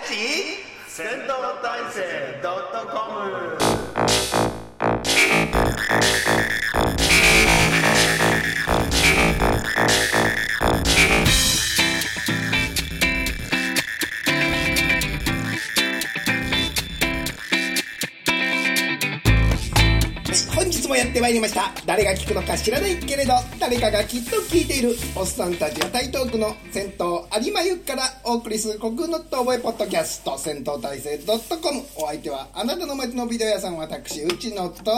ち戦闘体制 .com まいりました誰が聞くのか知らないけれど誰かがきっと聞いているおっさんたちが台東区の銭湯有馬湯からお送りする国の遠吠えポッドキャスト戦闘体制 .com お相手はあなたの街のビデオ屋さん私内野と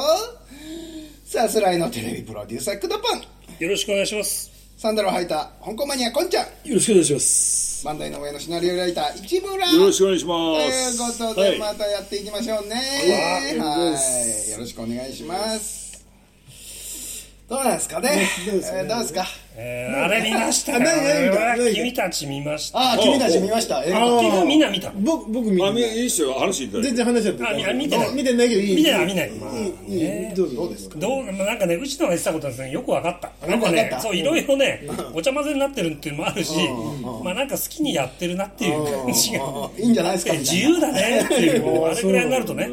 さすらいのテレビプロデューサーくどパンよろしくお願いします。サンダルを履いた香港マニアこんちゃんよろしくお願いします。バンダイの上のシナリオライター市村よろしくお願いしまというす。ことで、またやっていきましょうね。はいはい。よろしくお願いします。どうなんですかね。どうですかねえーどうですか。えー、あれ見ましたよ。あ何何君たち見ました。ああ、君たち見ました？映画あ君みんな見た。僕、僕見あ、みていいっすよ、話。全然話しちゃってあ見見てない見てないけどいい。見てない見ない。どうぞ。どうですか？どうなんかね、うちのが言ってたことはですね、よく分かった。なんかねそう、いろいろね、ごちゃ混ぜになってるっていうのもあるし、まあなんか好きにやってるなっていう感じが。あ いいんじゃないですか？自由だねっていう、もうあれぐらいになるとね、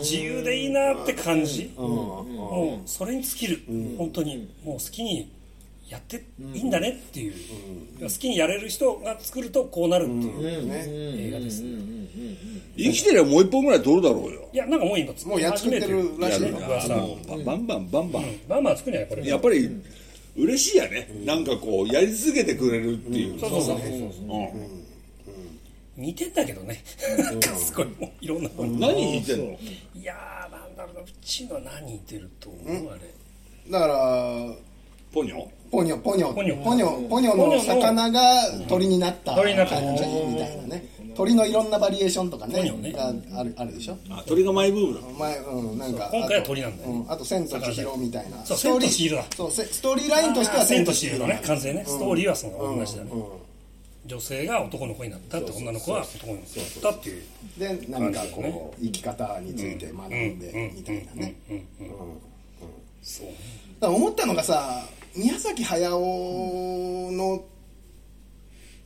自由でいいなって感じ。もうそれに尽きる。本当に。もう好きにやっていいんだねっていう。好きにやれる人が作るとこうなるっていう映画です。生きてりゃもう一本ぐらい撮るだろうよ。いや、なんかもう今もうやっ作ってるらしいよやる。噂もうバンバンバンバン。まあまあ作んないこれ。やっぱり、嬉しいやね。なんかこう、やり続けてくれるっていう。そうそうそう。うん似てんだけどね。なんかすごいもういろんな。何言ってんの？いやー、なんだろうな、うちの何似てると思うあれ。だから、ポニョ？ポニョ、ポニョ、ポニョ。ポニョ、ポニョの魚が鳥になった鳥になった。感じみたいなね。鳥のいろんなバリエーションとかねね、があるあるでしょ？あ、鳥がマイブームだ。前、うん、なんか。今回は鳥なんだよ。あとうんあと、千と千尋みたいな。そうストーリー千と千尋だ。そう、せストーリーラインとしては千と千尋のね、完成ね。ストーリーはその同じだね。女性が男の子になったって、女の子は男の子になったっていう。で何かこう生き方について学んでみたいなね。そうね。だ思ったのがさ宮崎駿の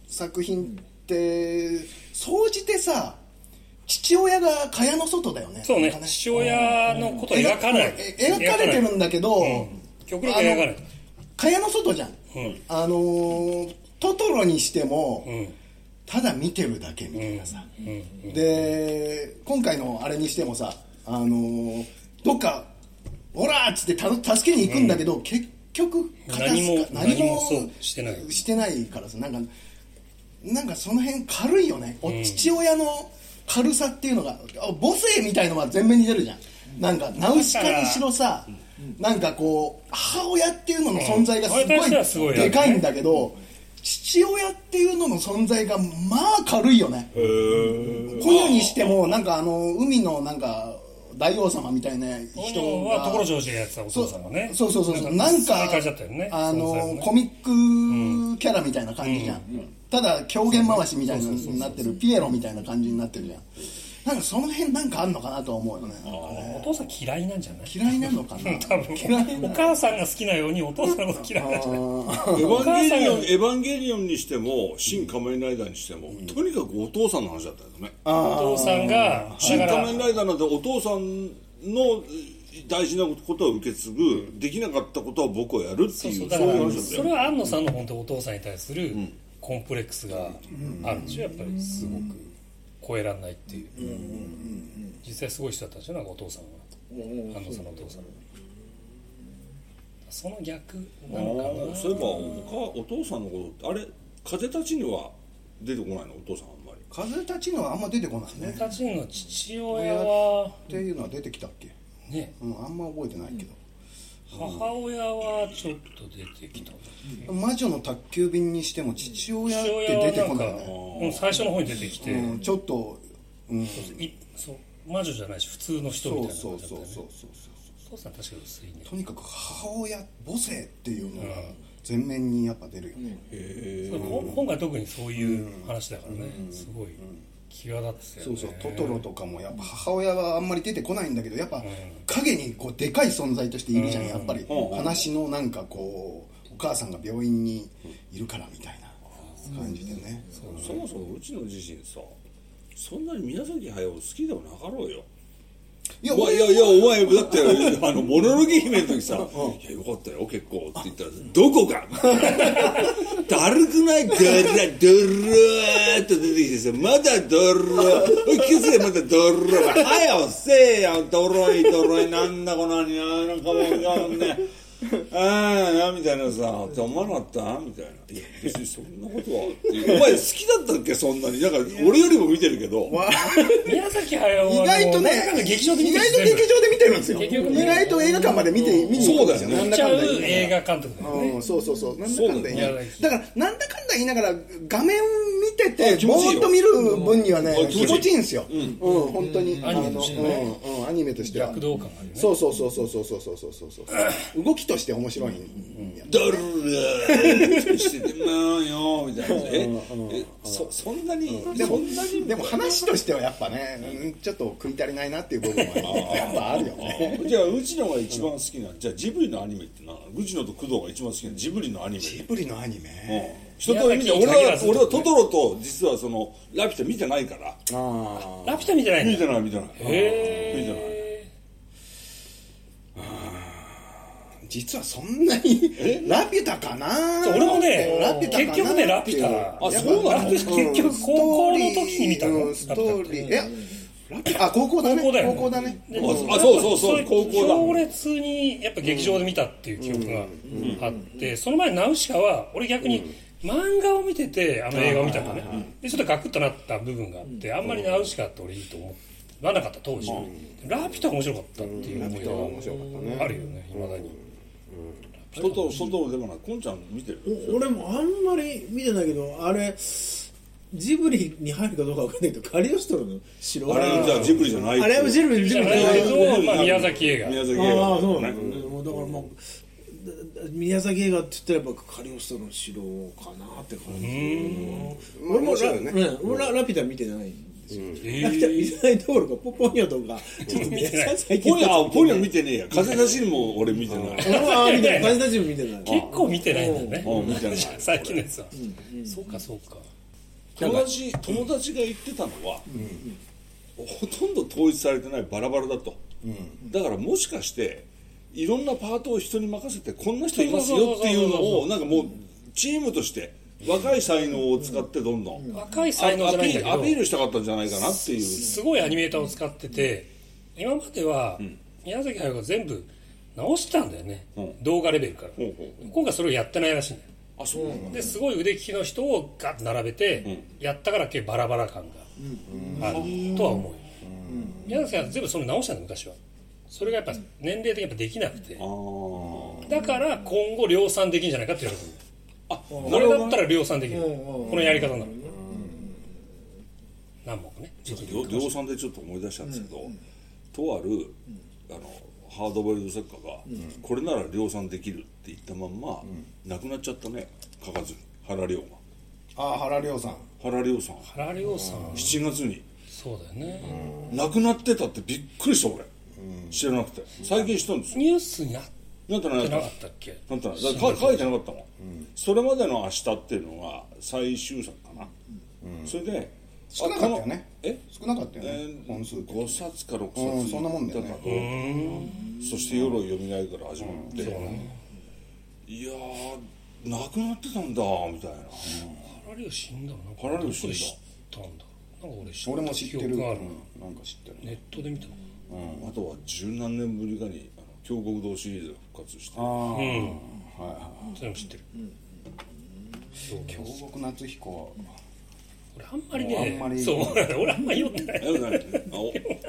作品って総じてさ父親が蚊帳の外だよねそうね父親のことを描かない。え描かれてるんだけど極力描かない。蚊帳の外じゃんうん。あのートトロにしてもうん。ただ見てるだけみたいなさ、で今回のあれにしてもさあのーどっか「オラ!」っつってた助けに行くんだけど、結局片何も何もしてない。してないからさなんかなんかその辺軽いよね、お父親の軽さっていうのがあ母性みたいのが全面に出るじゃん。なんかナウシカにしろさなんかこう母親っていうのの存在がすごいでかいんだけど、父親っていうのの存在がまあ軽いよね。へー。ポニョにしてもなんかあの海のなんか大王様みたいな人が所ジョージがやってたお父さんがね。そうそうそうそう。なんかね。あのコミックキャラみたいな感じじゃん、ただ狂言回しみたいになってるピエロみたいな感じになってるじゃんなんかその辺なんかあんのかなとは思うよね。お父さん嫌いなんじゃない？嫌いなのかな？多分。嫌いなお母さんが好きなようにお父さんのこと嫌いなんじゃないエヴァンゲリオン、エヴァンゲリオンにしても、新仮面ライダーにしても、とにかくお父さんの話だったよね。お父さんが新仮面ライダーなんてお父さんの大事なことを受け継ぐ、できなかったことは僕はやるっていう、そうだからそういう話だよ。それは安野さんの本当お父さんに対するコンプレックスがあるんでしょやっぱりすごく超えられないっていう。実際すごい人だったんでお父さんは。安野さんのお父さん。はその逆なのかな。そういえばおかお父さんのことあれ風たちには出てこないのお父さんあんまり。風立ちのはあんま出てこないね。たちの父親は。っていうのは出てきたっけ、ね。うん、あんま覚えてないけど、母親はちょっと出てきた。魔女の宅急便にしても父親っ父て出てこない。ね、うん最初の方に出てきて、うん、ちょっと、うん、いそう魔女じゃないし普通の人そうみたいなそうそう感じだったよねそうそう。お父さん確か薄いね。とにかく母親母性っていうのが前面にやっぱ出るよね、そうこ今回特にそういう話だからね、すごい際立っね。そうそうトトロとかもやっぱ母親はあんまり出てこないんだけどやっぱ影にこうでかい存在としているじゃんやっぱり。うん。話のなんかこうお母さんが病院にいるからみたいな感じでね。そもそもうちの自身さそんなに宮崎駿好きでもなかろうよいやいやいやお前だってあの モノロギ姫の時さ「いやよかったよ結構」って言ったら「どこか! 」だるくない？だらだらーっと出てきてさまだだらおい気づけまだだらはやせえやどろいどろい。なんだこのになんかもうねああみたいなさって思わなかった？みたいな。いや別にそんなことはっていう。お前好きだったっけ？そんなに。だから俺よりも見てるけど。宮崎駿は意外とねなんだかんだ劇場で見意外と劇場で見てるんですよ。意外と映画館まで見て見に行くんですよ。そうだよね。なんだか見ちゃう映画監督だよそうそうそう。なんだかんだ言いながらそうだからなんだかんだ言いながら画面見ててぼーっと見る分にはねうん気持ちいい。んですよ。うん、本当に。アニメとしてね。あのうんうんアニメとしては。躍動感があるよね。そうそうそうそうそうそうそうそう。動きとして面白いんやドルーしててまあよみたいな。ええそそんなにでもそんなに？でも話としてはやっぱね、うんちょっと食い足りないなっていう部分はやっぱあるよね。じゃあ内野が一番好きなじゃあジブリのアニメって何なの内野と工藤が一番好きなジブリのアニメ。ジブリのアニメ。うん。一通り見て俺は俺はトトロと実はそのラピュタ見てないから。あラピュタ見てない見てない見てない。へ見てない実はそんなにラピュタかな？俺もねラピュタかな結局ねラピュタ。あそうなの結局高校の時に見たの。うん。ストーリー。いやラピュタ？あ高校だね。高校だよね。あそうそうそう。れ高校だ。強烈にやっぱ劇場で見たっていう記憶があって、その前ナウシカは俺逆に漫画を見ててあの映画を見たんだね、でちょっとガクッとなった部分があってあんまりナウシカって俺いいと思わなかった当時、ラピュタが面白かったっていう思い出があるよねいまだにトトロトトロでもない。こんちゃん見てる？お俺もあんまり見てないけどあれジブリに入るかどうかわかんないけどカリオストロの城。あれじゃあジブリじゃない。あれはジブリジじゃブリないけじゃど、まあ、宮崎映画。宮崎映画。ああそうなん。だ、もうだからもう宮崎映画って言ったらやっぱカリオストロの城かなって感じ。俺もラ,、ね。ね俺ララピュタ見てない。んですよ、えラピュタ見てないところかポポニョとか。ちょっと見てないポニョあポニョ見てねえや。風立ちぬも俺見てない。俺は見てない。感じたちも見てない。結構見てないんだよね。うん。見てない。最近のやつは、そうかそうか。友達友達が言ってたのは、ほとんど統一されてないバラバラだと、だからもしかしていろんなパートを人に任せてこんな人いますよっていうのをなんかもうチームとして若い才能を使ってどんどん、若い才能じゃないんだけどアピールしたかったんじゃないかなっていう。すごいアニメーターを使ってて今までは宮崎駿が全部直してたんだよね、うん。動画レベルから、今回それをやってないらしいんだよ。あそうなんだ、ですごい腕利きの人をガッと並べて、やったからけバラバラ感があるとは思うよ、宮崎さん全部それ直したんだ昔は。それがやっぱ年齢的にやっぱできなくて。だから今後量産できるんじゃないかって言われてるあこれだったら量産できる。このやり方なの。何本かね。ちょっと量産でちょっと思い出したんですけど、とあるあのハードボイルド作家が、これなら量産できるって言ったまんま、亡くなっちゃったね。書かずに。原亮があ原亮さん原亮さん原亮さん7月に。そうだよね。亡くなってたってびっくりした俺、知らなくて。最近知ったんですよ。ニュースになっなんてなかんかったっけ？なんてなだから書書いてなかったの、それまでの明日っていうのが最終作かな、それで少なかったよね。え？少なかったよえね本数って。5冊か6冊うんそんなもんだよね。だからそして夜を読みないから始まって、いやー亡くなってたんだみたいな、原亮死んだのな。んか原亮死んだ。どこで知ったんだなんか俺知俺も知ってる。あるうん。なんか知ってる。ネットで見たの。あとは十何年ぶりかにあの京極堂シリーズが復活してああうん。はいはいそれも知ってる。京極夏彦俺あんまりねあんまり。そう。俺あんまり読んでない。え何あ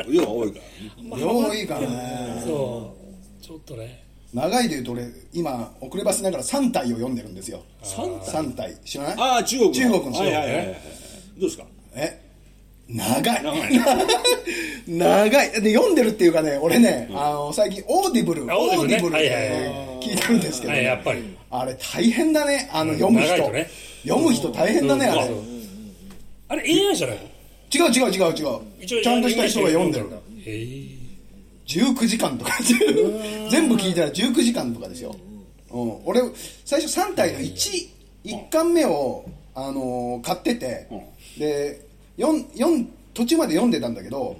お量が多いからよいかね。そう。ちょっとね。長いで言うと俺今遅ればせながら3体を読んでるんですよ。3 3体。知らない？ああ中国の。中国の。はいはいはいはい。どうですか？え？長い。長い。で、読んでるっていうかね、俺ね、あの、最近、オーディブル、オーディブルで聞いてるんですけど、ね、あれ大変だね、あの、読む人。読む人大変だね、あれ。あれ AI じゃない違う違う違う違う。ちゃんとした人が読んでる。へえ。19時間とか。全部聞いたら19時間とかですよ、うん、俺最初三体の11、巻目を、あの、買ってて、で4 4途中まで読んでたんだけど、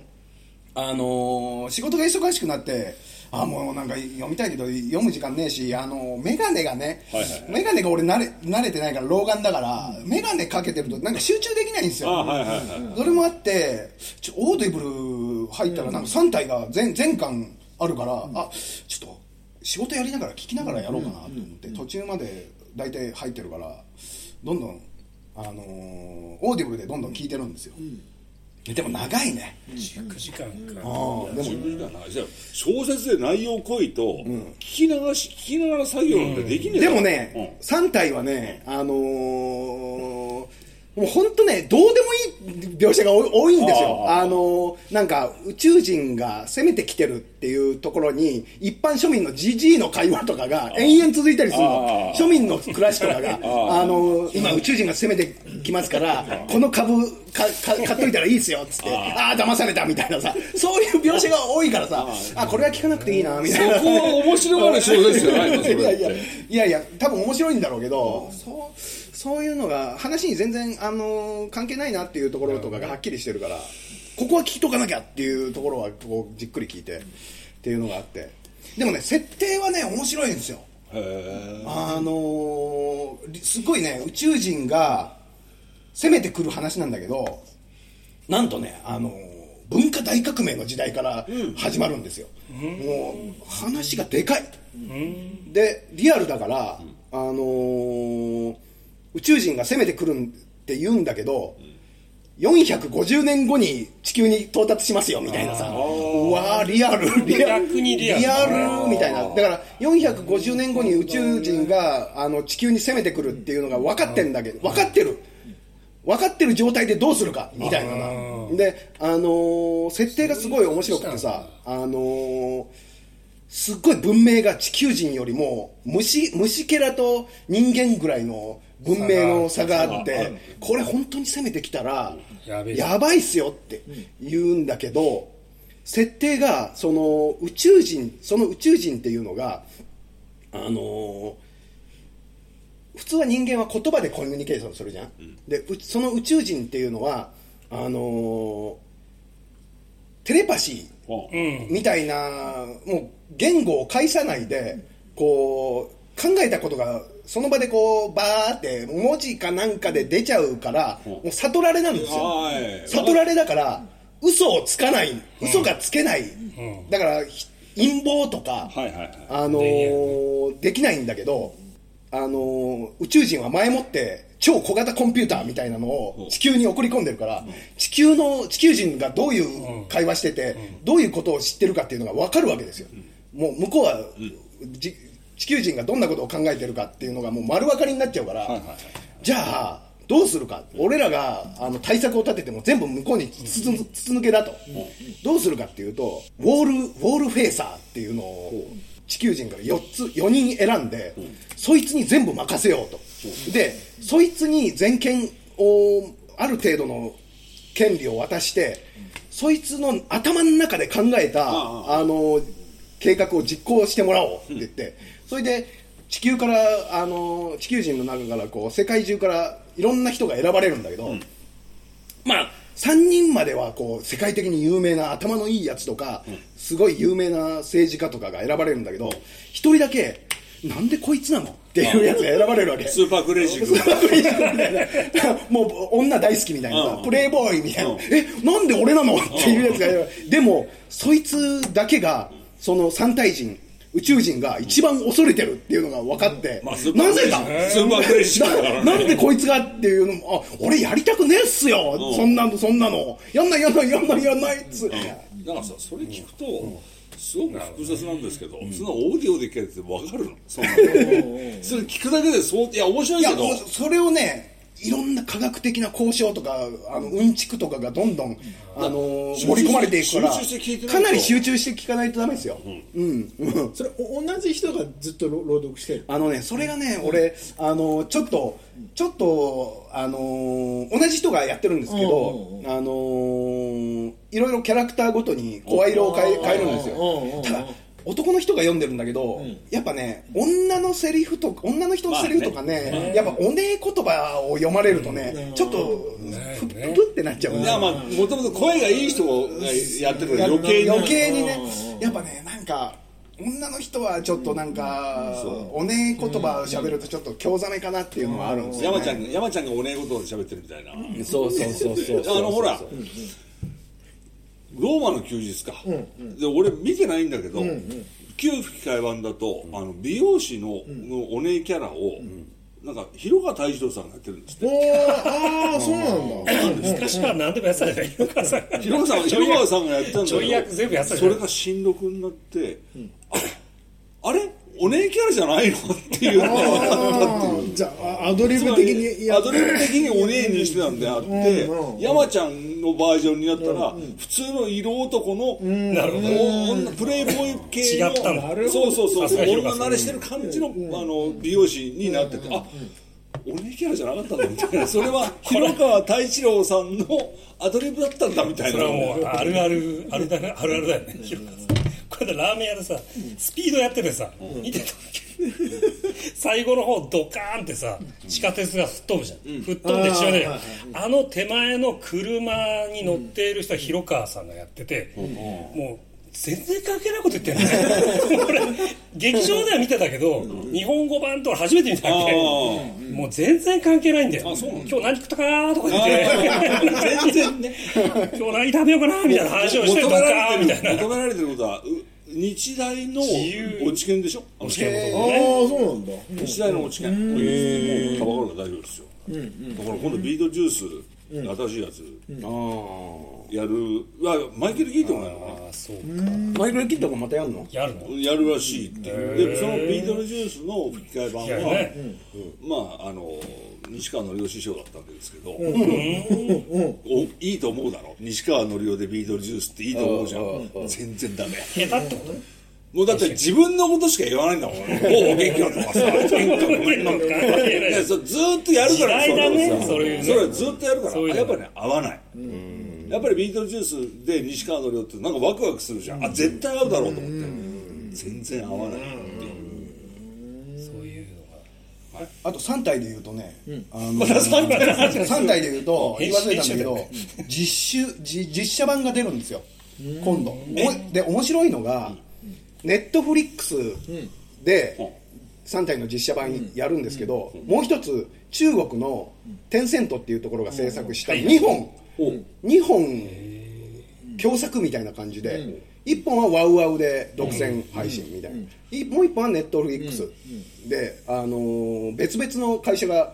あのー、仕事が忙しくなってあもうなんか読みたいけど読む時間ねえし、あのー、眼鏡がね、眼鏡が俺慣れ慣れてないから老眼だから、眼鏡かけてるとなんか集中できないんですよ、それもあってちょオーディブル入ったらなんか三体が全全巻あるから、あちょっと仕事やりながら聞きながらやろうかなと思って、途中まで大体入ってるからどんどんあのーオーディブルでどんどん聞いてるんですよ、でも長いね、9時間かああでも自分がな。じゃあ小説で内容濃いと、聞き流し聞きながら作業なんてできねえだろ。でもね、三体はね、あのーもう本当ね、どうでもいい描写が多いんですよ。ああのーなんか宇宙人が攻めてきてるっていうところに、一般庶民のジジイの会話とかが延々続いたりするの。あ。庶民の暮らしとかが、あのー今宇宙人が攻めてきますから、この株かか買っといたらいいですよっつって、ああー、騙されたみたいなさ、そういう描写が多いからさ、あこれは聞かなくていいな、みたいな。そこは面白がる小説じゃないの それっていやいやいやいや多分面白いんだろうけど、そうそういうのが話に全然、あのー関係ないなっていうところとかがはっきりしてるから、ここは聞きとかなきゃっていうところはこうじっくり聞いてっていうのがあって。でもね設定はね面白いんですよ。あのーすごいね宇宙人が攻めてくる話なんだけどなんとねあのー文化大革命の時代から始まるんですよ、もう話がでかい、でリアルだから、あのー宇宙人が攻めてくるって言うんだけど、450年後に地球に到達しますよみたいなさ、うわーリアルリアルリアル。リアルみたいな。だから450年後に宇宙人があの地球に攻めてくるっていうのが分かってんだけど分かってる。分かってる状態でどうするかみたいな。なであのー設定がすごい面白くてさあのーすっごい文明が地球人よりも虫虫けらと人間ぐらいの文明の差があってこれ本当に攻めてきたらやばいっすよって言うんだけど設定がその宇宙人その宇宙人っていうのがあのー普通は人間は言葉でコミュニケーションするじゃん、でうその宇宙人っていうのはあのーテレパシーみたいなもう言語を介さないでこう考えたことがその場でこうバーって文字かなんかで出ちゃうからもう悟られなんですよ。はい。悟られだから嘘をつかない。嘘がつけない、だからひ陰謀とか、あのーできない。んだけど、あのー宇宙人は前もって超小型コンピューターみたいなのを地球に送り込んでるから、地球の地球人がどういう会話してて、どういうことを知ってるかっていうのが分かるわけですよ、もう向こうは、じ地球人がどんなことを考えてるかっていうのがもう丸分かりになっちゃうから、じゃあどうするか。俺らがあの対策を立てても全部向こうに筒抜けだと、どうするかっていうとウォールウォールフェーサーっていうのを地球人から4つ4人選んで、そいつに全部任せようと、でそいつに全権をある程度の権利を渡してそいつの頭の中で考えたあの計画を実行してもらおうって言って、それで地球からあの地球人の中からこう世界中からいろんな人が選ばれるんだけど、まあ3人まではこう世界的に有名な頭のいいやつとか、すごい有名な政治家とかが選ばれるんだけど一人だけなんでこいつなのっていうやつが選ばれるわけ。スーパークレイジー君。スーパークレイジー君みたいなもう女大好きみたいなさ、うん。プレイボーイみたいな、えなんで俺なのっていうやつがでもそいつだけがその三体人宇宙人が一番恐れてるっていうのが分かって、まあなぜだ？スーパークレイジー君だな なんでこいつがっていうのもあ俺やりたくねえっすよ、そんなのそんなの。やんないやんないやんないやんないっつって、なん。かさそれ聞くとすごく複雑なんですけど、そのオーディオで聞いて分かるの。そんなの。それ聞くだけでそういや面白いけど。それをねいろんな科学的な交渉とかあのうんちくとかがどんどん、あの盛り込まれていくからかなり集中して聞かないとダメですよ、うん。うん。それお同じ人がずっと朗読してるあのねそれがね俺あのちょっとちょっとあの同じ人がやってるんですけどうんあのいろいろキャラクターごとに声色を変え変えるんですよただ男の人が読んでるんだけど、やっぱね女のセリフとか女の人のセリフとかね,、やっぱおねえ言葉を読まれるとね、ちょっとふね。ふってなっちゃう。んですよいやまあもともと声がいい人がやってるから余計に余計にね。やっぱねなんか女の人はちょっとなんか、おねえ言葉を喋るとちょっと興ざめかなっていうのはあるんですよ、ね。山ちゃんが山ちゃんがおねえことで喋ってるみたいな。そうそうそうそうあのほらローマの休日か、で俺見てないんだけど、旧吹き替え版だと、あの美容師の,、のお姉キャラを、なんか広川泰一郎さんがやってるんですってああそうなんだ。昔から何でもやってたじゃん。広川さん。広川さん広川さんがやってたんだけ役全部やってたどそれが新録になって、あれあれ？お姉キャラじゃないの？っていう。のが分かったっていうじゃあアドリブ的にや。アドリブ的にお姉にしてたんであって、山ちゃんのバージョンになったら、普通の色男の、なるほど。女プレイボーイ系のそうそうそう。さすが慣れしてる感じの,、あの美容師になってて、あお姉キャラじゃなかったんだみたいな。それは広川太一郎さんのアドリブだったんだみたいな。それはもうあるあるあるだあるあるだよね広川さんこれでラーメン屋でさスピードやっててさ見てた時 最後の方ドカーンってさ地下鉄が吹っ飛ぶじゃん、吹っ飛んで一緒であの手前の車に乗っている人は広川さんがやってて、もう全然関係ないこと言ってるね。俺劇場では見てたけど、日本語版とか初めて見たわけ。あもう全然関係ないんだよ。あそうなんだ。今日何食ったかなとか言って。全然ね。今日何食べようかなみたいな話をしてドカ求めらーンみたいな。れてる求められてることはう日大の由。落ち研でしょ？あの試験ああのことね。そうなんだ。日大の落ち研これタバコが大丈夫ですよ。だから今度ビートジュース新しいやつ。やる。あマイケル・キートンがやるの？かなああそうか。マイケル・キッドがまたやるの？やるの？やるらしいっていう。でそのビートルジュースの吹き替え版は、まああの西川のりお師匠だったわけですけど、おいいと思うだろ？西川のりおでビートルジュースっていいと思うじゃん。全然ダメ。下手ってこともうだって自分のことしか言わないんだもん。おう元気だとかさ。元気だとかいやそうずーっとやるから時代だねれをさそれはずっとやるから。やっぱりね合わない。やっぱりビートルジュースで西川のりおってなんかワクワクするじゃん。あ絶対合うだろうと思って。全然合わない。っていうそういうのが。あと3体で言うとね、あのまた3体の話。3体で言うと言編集わせたんだけど編実習じ実写版が出るんですよ。今度。おで面白いのがネットフリックスで3体の実写版やるんですけどもう一つ中国のテンセントっていうところが制作した2本。2本共作みたいな感じで1本はワウワウで独占配信みたいな、いもう1本はネットフリックスで、あのー別々の会社が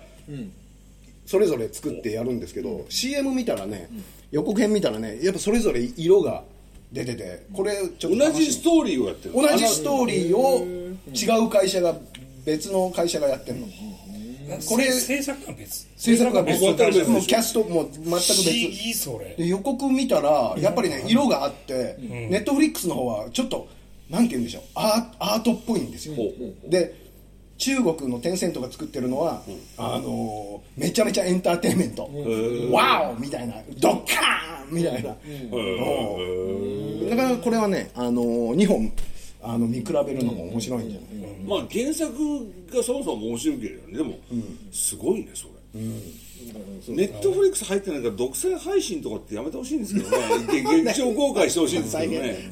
それぞれ作ってやるんですけど CM 見たらね予告編見たらねやっぱそれぞれ色が出ててこれちょっと同じストーリーをやってる同じストーリーを違う会社が別の会社がやってるの。これ制作が別。制作が別。もうキャストも全く別。いいそれ。で予告見たらやっぱりね色があって、ネットフリックスの方はちょっとなんて言うんでしょう。アーアートっぽいんですよ。で中国のテンセントが作ってるのは、あのーめちゃめちゃエンターテインメント。ワオ!みたいな。ドッカーン!みたいな。うん。だからこれはね、あのー、2本あの見比べるのも面白いんじゃない？まあ原作がそもそも面白いけどね。でもすごいねそれ、ネットフリックス入ってないから独占配信とかってやめてほしいんですけどね。げ劇場公開してほしいんですけどね。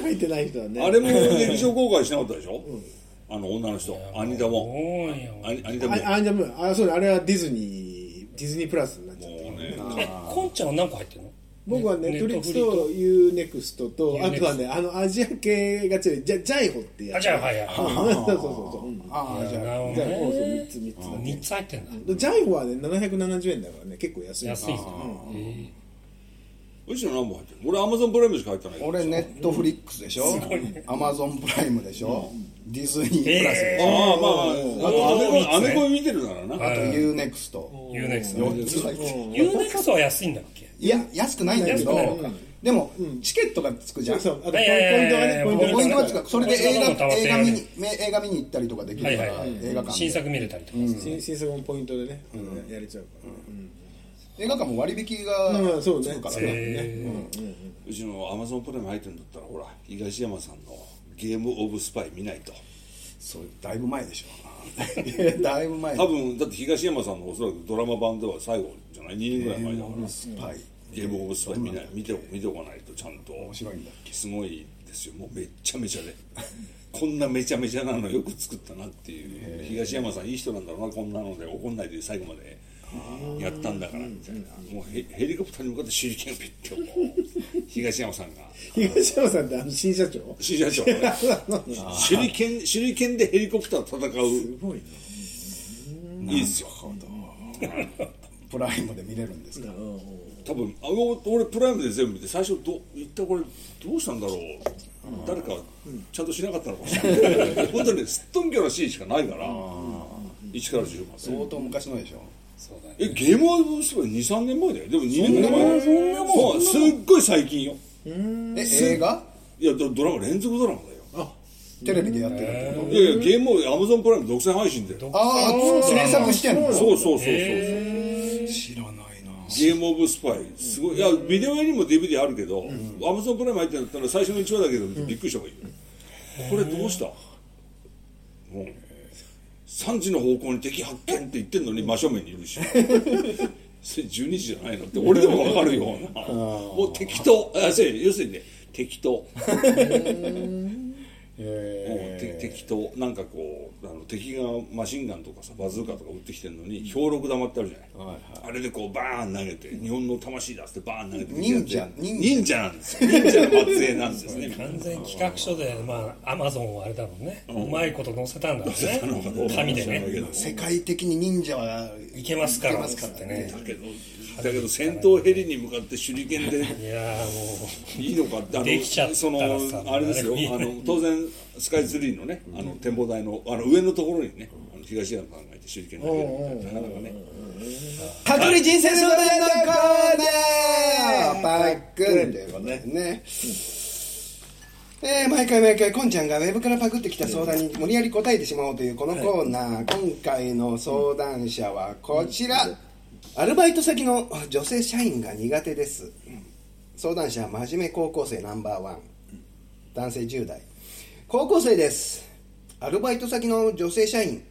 入ってない人はね。あれも劇場公開しなかったでしょ、あの女の人。アニダも。多いよ。アニアニダも。ああじゃあも。うあそうあれはディズニーディズニープラスになっちゃった。もうね。えこんちゃんは何個入ってるの？僕はネットフリックスと UNEXT とあとはねあのアジア系が強いジャジャイホってやつ。ゃあはいはい。そうそうそうそう。うん。ああじゃあなるほどじゃあそうそうね3つ3つだ3つ入ってんだ。けジャイホはね770円だからね結構安い。安いぞうちの何本入ってる。俺アマゾンプライムしか入ってない。俺ネットフリックスでしょ？アマゾンプライムでしょ、ディズニー。プラスでしょ、ああまあまああとアメコミ見てるならな。あと UNEXT U-NEXT 4つ入ってる。 U-NEXT は安いんだっけ？いや安くないんだけど安くないのか。でもチケットがつくじゃん。そうあとポイントがねポイントポイントががつくそれで映画映画見に映画見に行ったりとかできるからはいはい。映画館で。新作見れたりとかさ新新作のポイントでねやれちゃうから。ねうん映画館も割引がまあそうね。つくからね。へうちのアマゾンプライム入ってるんだったらほら東山さんのゲームオブスパイ見ないと。そうだいぶ前でしょ だいぶ前。多分だって東山さんのおそらくドラマ版では最後じゃない？2年ぐらい前だから、スパイ。ゲームオブスパイ見ない。見て見ておかないとちゃんと。面白いんだ。っけすごいですよ。もうめっちゃめちゃで。こんなめちゃめちゃなのよく作ったなっていう。東山さんいい人なんだろうなこんなので怒んないで最後までやったんだからみたいな。もうヘヘリコプターに向かって手裏剣をピッて 東山さんが。東山さんってあの新社長？新社長。が ね手裏剣手裏剣でヘリコプター戦う。すごいな。いいですよ。プライムで見れるんですか？多分あの俺プライムで全部見て最初ど一体これどうしたんだろう？誰かちゃんとしなかったのかもしれない。本当にねすっとんきょなシーンしかないから。1から10まで。相当昔のでしょそうだね。えゲームオブスパイ23年前だよ。でも2年ぐらい前。そんなもんすっごい最近よ。え映画？いやドドラマ連続ドラマだよ。テレビでやってるってこいやいやゲームオブアマゾンプライム独占配信で。とああ制作してんの？そうそうそうそう。そう知らないな。ゲームオブスパイ。すごい。いやビデオ屋にも DVD あるけどアマゾンプライム入ってんだったら最初の1話だけどびっくりした方がいいよ。これどうした？もう3時の方向に敵発見って言ってんのに真正面にいるし。それ12時じゃないのって俺でも分かるような。もう適当あそう要するにね適当 もうて適当なんかこうあの敵がマシンガンとかさバズーカとか撃ってきてるのに兵六玉ってあるじゃない、あれでこうバーン投げて日本の魂出してバーン投げて忍者忍忍者なんですよ。忍者の末裔なんですね。完全企画書でまあアマゾンはあれだろうね。うまいこと載せたんだろうね。紙でね。世界的に忍者はいけますから。いけますからってね。だけどだけど戦闘ヘリに向かって手裏剣でいやーもいいのかってあできちゃったそのあれですよ。あの当然スカイツリーのねあの展望台のあの上のところにねあの東山さんがいて手裏剣投げるみたいななかなかね。パクリ人生相談のコーナー。パックンということですねえー毎回毎回こんちゃんがウェブからパクってきた相談に無理やり答えてしまおうというこのコーナー、今回の相談者はこちら、アルバイト先の女性社員が苦手です。相談者真面目高校生ナンバーワン。男性10代。高校生です。アルバイト先の女性社員。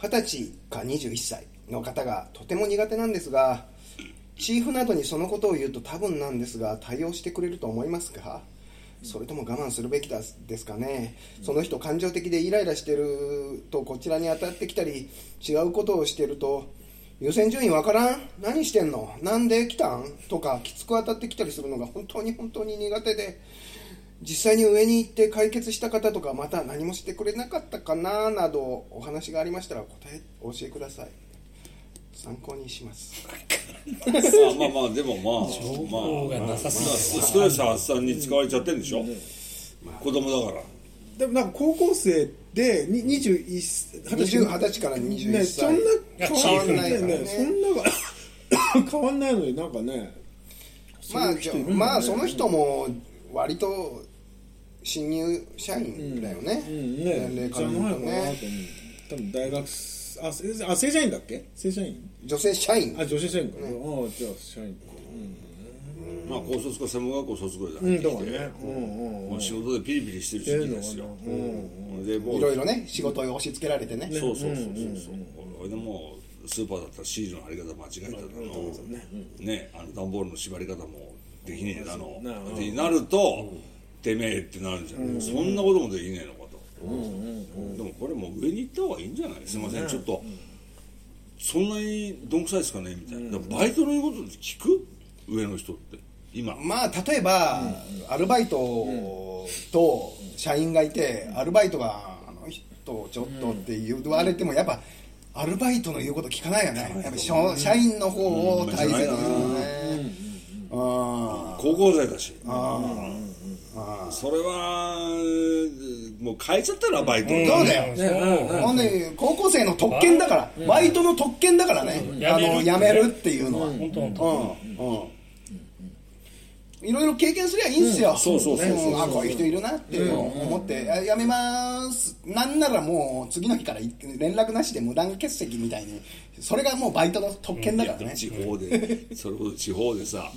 20歳か21歳の方がとても苦手なんですがチーフなどにそのことを言うと多分なんですが対応してくれると思いますか？それとも我慢するべきですかね？その人感情的でイライラしてるとこちらに当たってきたり違うことをしてると優先順位わからん？何してんの？なんで来たん？とかきつく当たってきたりするのが本当に本当に苦手で。実際に上に行って解決した方とかまた何もしてくれなかったかな？などお話がありましたら答えお教えください。参考にします。まあまあまあでもまあ情報がなさすぎて。ストレス発散に使われちゃってるんでしょ？子供だから。でもなんか高校生でに21 20 20歳。から21ね歳。そんなが変わんないチーフね。そんなが変わんない のになんかねまあね。まあその人も割と新入社員だよね、うんね。年齢から言うとね。多分大学あせあ正社員だっけ？正社員？女性社員。あ女性社員か、ああじゃあ社員かまあ高卒か専門学校卒業だうん、うん、ね。だからねもう仕事でピリピリしてる時期ですよ。でもういろいろね仕事を押し付けられてね。そうそうそうそう。そう俺でもスーパーだったらシールの貼り方間違えただのねあの段ボールの縛り方もできねえだのうん。ってなるとてめえってなるじゃん。そんなこともできねえのかと。でもこれもう上に行った方がいいんじゃない？すいません。ちょっとそんなにどんくさいですかね？みたいな。バイトの言うこと聞く？上の人って。今。まあ例えば、アルバイトと社員がいて、アルバイトがあの人ちょっとって言われてもやっぱアルバイトの言うこと聞かないよね。やっぱ社社員の方を大切にするよね。あ高校生だし。ああそれはもう変えちゃったらバイトそうだよ。そうほんで高校生の特権だから、バイトの特権だからね、あのやめる辞めるっていうのは、本当本当うん。うんいろいろ経験すりゃいいんすよ、そうそうそうそう。ん。あこういう人いるなって思って、あやめます。なんならもう次の日から連絡なしで無断欠席みたいにそれがもうバイトの特権だからね、地方で それこそ地方でさ、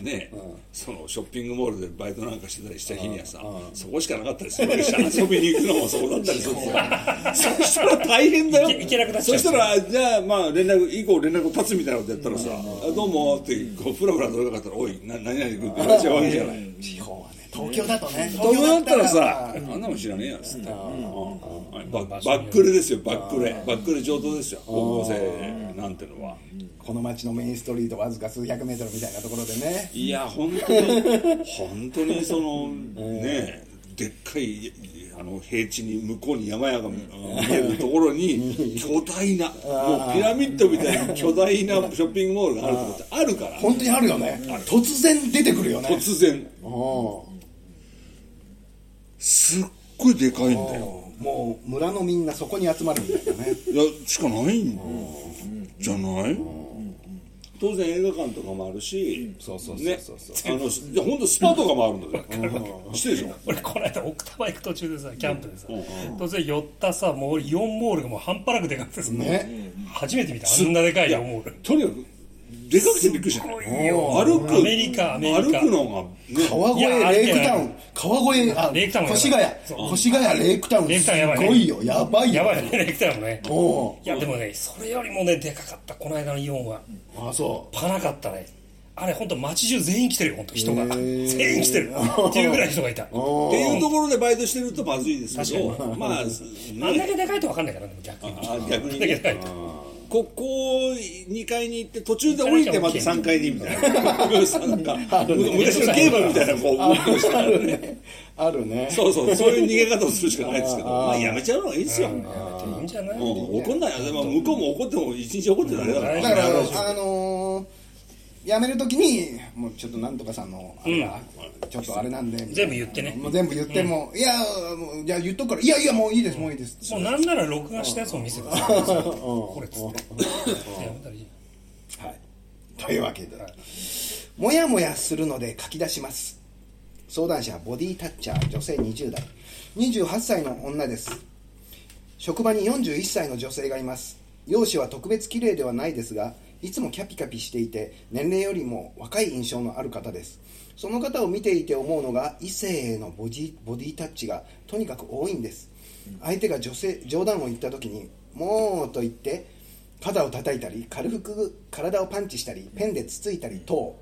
ね、そのショッピングモールでバイトなんかしてたりした日にはさ、そこしかなかったりするわけじゃん。遊びに行くのもそこだったりする そしたら大変だよ。いけなくなっちゃそうしたらじゃあまあ連絡以降連絡を立つみたいなことやったらさ「あどうも」ってこうフラフラ取れなかったら「おいな何々君」って言われちゃうわけじゃない東京だとね。東京だったらさ「東京だあんなもん知らねえや」っつってうん。ババックレですよバックレバックレ上等ですよ高校生なんてのは。この街のメインストリートわずか数百メートルみたいなところでね。いや本当に本当にそのねでっかいあの平地に向こうに山々が見えるところに巨大なもうピラミッドみたいに巨大なショッピングモールがあるとこってあるから。本当にあるよね。突然出てくるよね。突然。うんすっごいでかいんだよ。もう村のみんなそこに集まるみたいなね。いやしかないんじゃない？当然映画館とかもあるしそうそうそうねそうそう。あの本当スパとかもあるんだよ知ってるでしょ？俺この間奥多摩行く途中でさキャンプでさ、突然寄ったさもうイオンモールがもう半端なくでかくてさ、ね。初めて見た。あんなでかいイオンモール。とにかくでかくてびっくりした歩くアメリカアメリカ。歩くのがね。川越レイクタウン。川越あレイクタウン越谷。越谷レイクタウン。レイクタウンやばいね。すごいよ。やばいよ。やばいよね。レクタウンもねいやでもねそれよりもねでかかった。この間のイオンは。あそパなかったね。あれ本当街中全員来てるよ本当人が。全員来てる。っていうぐらい人がいた。っていうところでバイトしてるとまずいですけど確まああんだけでかいと分かんないから逆に。あ逆にあんだけでかいとここ2階に行って途中で降りてまた3階にみたいな。なんか昔のゲームみたいなこう動きをしてあるね。あるねそうそうそういう逃げ方をするしかないですけど。まあやめちゃうのがいいですよ。いいんじゃない？うん。怒んない。よでも向こうも怒っても一日怒ってただけだから。だからあのー辞めるときにもうちょっとなんとかさんのあれが、ちょっとあれなんで全部言ってね。もう全部言っても、いやもうじゃあ言っとくから。いやいやもういいですもういいです。もうなんなら録画したやつを見せてさ。これっつって。やめたらいいじはい、というわけで、もやもやするので書き出します。相談者ボディタッチャー女性20代。28歳の女です。職場に41歳の女性がいます。容姿は特別綺麗ではないですがいつもキャピキャピしていて年齢よりも若い印象のある方です。その方を見ていて思うのが異性へのボディボディタッチがとにかく多いんです。相手が女性冗談を言った時に「もう」と言って肩を叩いたり軽く体をパンチしたりペンでつついたり等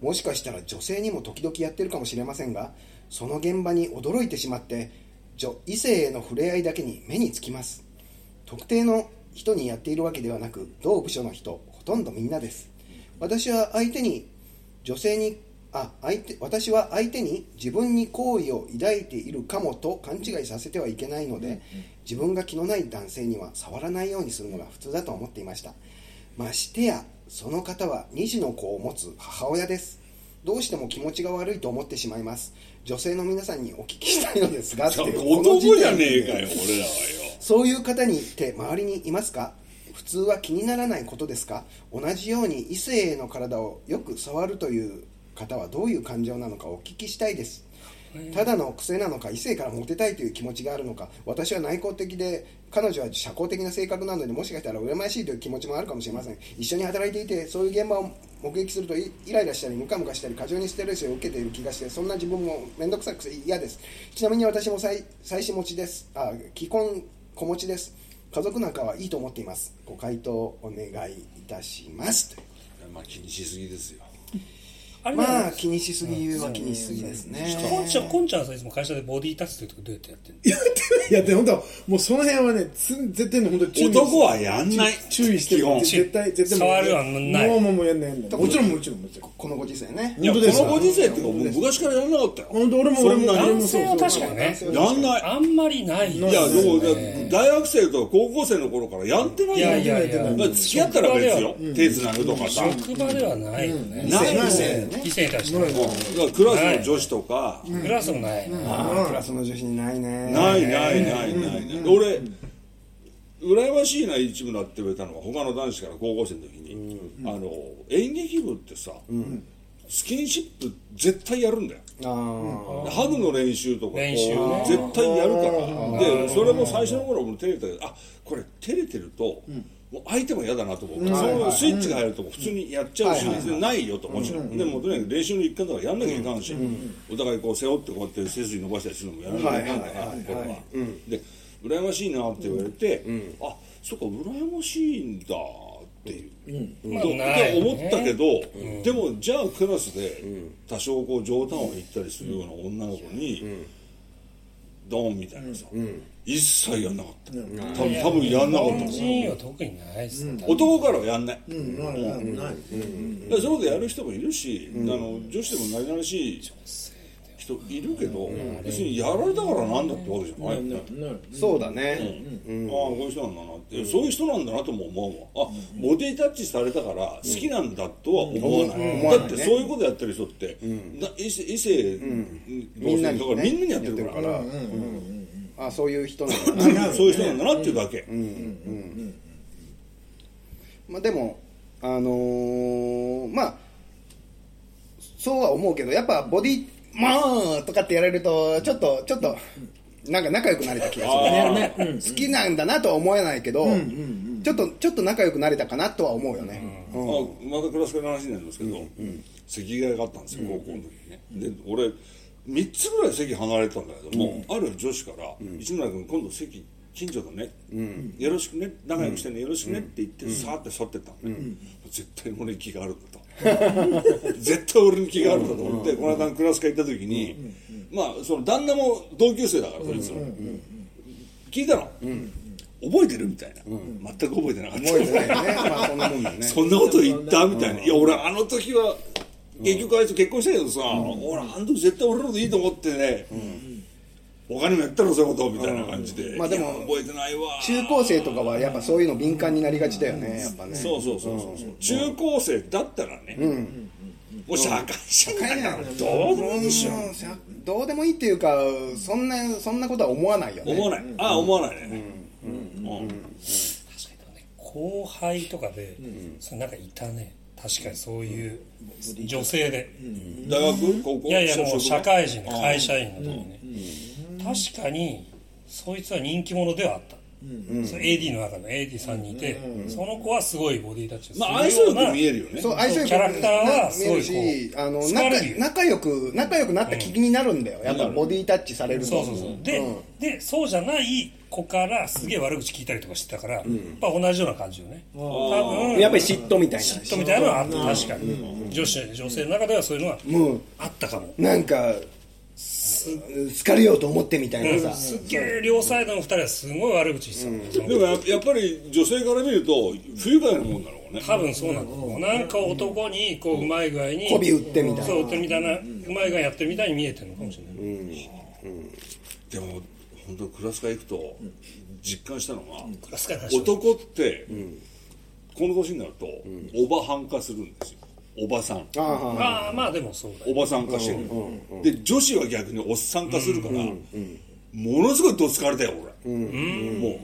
もしかしたら女性にも時々やってるかもしれませんがその現場に驚いてしまって女異性への触れ合いだけに目につきます。特定の人にやっているわけではなく同部署の人。とんどみんなです。私は相手に女性にあ相手私は相手に自分に好意を抱いているかもと勘違いさせてはいけないので自分が気のない男性には触らないようにするのが普通だと思っていました。ましてやその方は2児の子を持つ母親です。どうしても気持ちが悪いと思ってしまいます。女性の皆さんにお聞きしたいのですが この時点で。男じゃねえかよ俺らはよ。そういう方にって周りにいますか？普通は気にならないことですか？同じように異性への体をよく触るという方はどういう感情なのかお聞きしたいです。ただの癖なのか異性からモテたいという気持ちがあるのか私は内向的で彼女は社交的な性格なのでもしかしたら羨ましいという気持ちもあるかもしれません。一緒に働いていてそういう現場を目撃するとイイライラしたりムカムカしたり過剰にストレスを受けている気がしてそんな自分も面倒くさくて嫌です。ちなみに私も妻妻子持ちです。あ既婚子持ちです家族仲はいいと思っています。ご回答お願いいたします。まあ気にしすぎですよ。あれまあね気にしすぎは気にしすぎですね。こんちゃんこんちゃんはさいつも会社でボディタッチというとこどうやってやってんの？やっていやで本当もうその辺はねつ絶対ね本当注意男はやんない。注意してる。基本。絶対絶対触るはない。もうもうもうやんないやんないもちろんもちろんもちろん。このご時世ね。いやこ本当ですのご時世っていうかもう昔からやらなかったよ。本当俺も俺も男性は確かにね。やんないあんまりないいやでも大学生と高校生の頃からやってないいよやいやいや。やってまあ付き合ったら別よ。手つなぐとかさ。職場ではないよね。ない異の性ね異性に対してね。だからクラスの女子とか。クラスもないああクラスの女子にないね。ないないないない。ない俺羨ましいな一部だって言われたのは他の男子から高校生の時に、あの演劇部ってさ、スキンシップ絶対やるんだよ。あハグの練習とか練習ね。絶対やるから。でそれも最初の頃も照れたけどあこれ照れてると、もう相手も嫌だなと思う、そのスイッチが入ると普通にやっちゃうし、ないよともちろん、でもとにかく練習の一環だからやんなきゃいかんし、お互いこう背負ってこうやって背筋伸ばしたりするのもやらなきゃいかんから、これは、で羨ましいなって言われて、あそっか羨ましいんだっていう、とまあないよね。思ったけど、でもじゃあクラスで多少こう冗談を言ったりするような女の子に、ドンみたいなさ、一切やんなかった、多分多分やんなかった日本人は特にないですね。男からはやんない、うん。ないないない。だからそういうことやる人もいるし、あの女子でもなりなりしい人いるけど、別にやられたからなんだってわけじゃない。そうだね、ああこういう人なんだなって、そういう人なんだなとも思うもん。あボディタッチされたから好きなんだとは思わない、だってそういうことやってる人って、な異性異性みんなに、だからみんなにやってるから。やあそういう人なんだな。そういう人なんだなっていうだけ、まあでもあのーまあそうは思うけどやっぱボディまあとかってやられるとちょっとちょっとなんか仲良くなれた気がする。ね。好きなんだなとは思えないけど、ちょっとちょっと仲良くなれたかなとは思うよね、うん。あまたクラス会の話になりますけど、席替えがあったんですよ、高校の時に。ねで俺3つぐらい席離れてたんだけども、ある女子から「市村君今度席近所だね、よろしくね仲良くしてね、よろしくね」って言ってさーって去ってったんだよ、絶対俺に気があるんだと 絶対俺に気があるんだと思って、この間クラス会行った時に、まあその旦那も同級生だからそいつら、聞いたの、覚えてるみたいな、全く覚えてなかった。覚えてないよね。まあそんなもんだよね。そんなこと言ったみたいな。いや、俺、あの時は、結局あいつ結婚したけどさ、俺、あの時絶対俺のこといいと思ってね、他にもやったろ、そういうこと、みたいな感じで。まあでも覚えてないわ。中高生とかはやっぱそういうの敏感になりがちだよねやっぱね。そうそうそうそうそう。中高生だったらね、もう社会人だから、どうでもいいでしょ。どうでもいいっていうかそんなそんなことは思わないよね。思わない。ああ、思わないね。うん。確かにね後輩とかで、それなんかいたね。確かにそういう女性で、大学？高校？いやいやもう社会人の会社員の時にね、確かにそいつは人気者ではあった、それ AD の中の AD3 人いて、その子はすごいボディタッチをするまあ、相性よく見えるよね。そう相性よくキャラクターはすごい見えるしあの仲仲良く仲良くなった気になるんだよ、やっぱボディタッチされるとそうそうそう。で,、でそうじゃない子からすげえ悪口聞いたりとかしてたから、やっぱ同じような感じよね。多分やっぱり嫉妬みたいな。嫉妬みたいなのはあった。確かに、女子女性の中ではそういうのはもうあったかも。なんかす好かれようと思ってみたいなさ、すっげえ両サイドの二人はすごい悪口言ってたの、でもやっぱり女性から見ると、不愉快なもんだろうね。多分そうなんだと思うなんか男にこううまい具合に媚び売ってみたいなそう売ってみたいなうまい具合やってるみたいに見えてるのかもしれない、でも本当クラス会行くと実感したのが、男って、この年になると、おばはん化するんですよおばさん。ああまあでもそうだよ。おばさん化してる、で女子は逆におっさん化するから、ものすごいどつかれたよ俺、もう。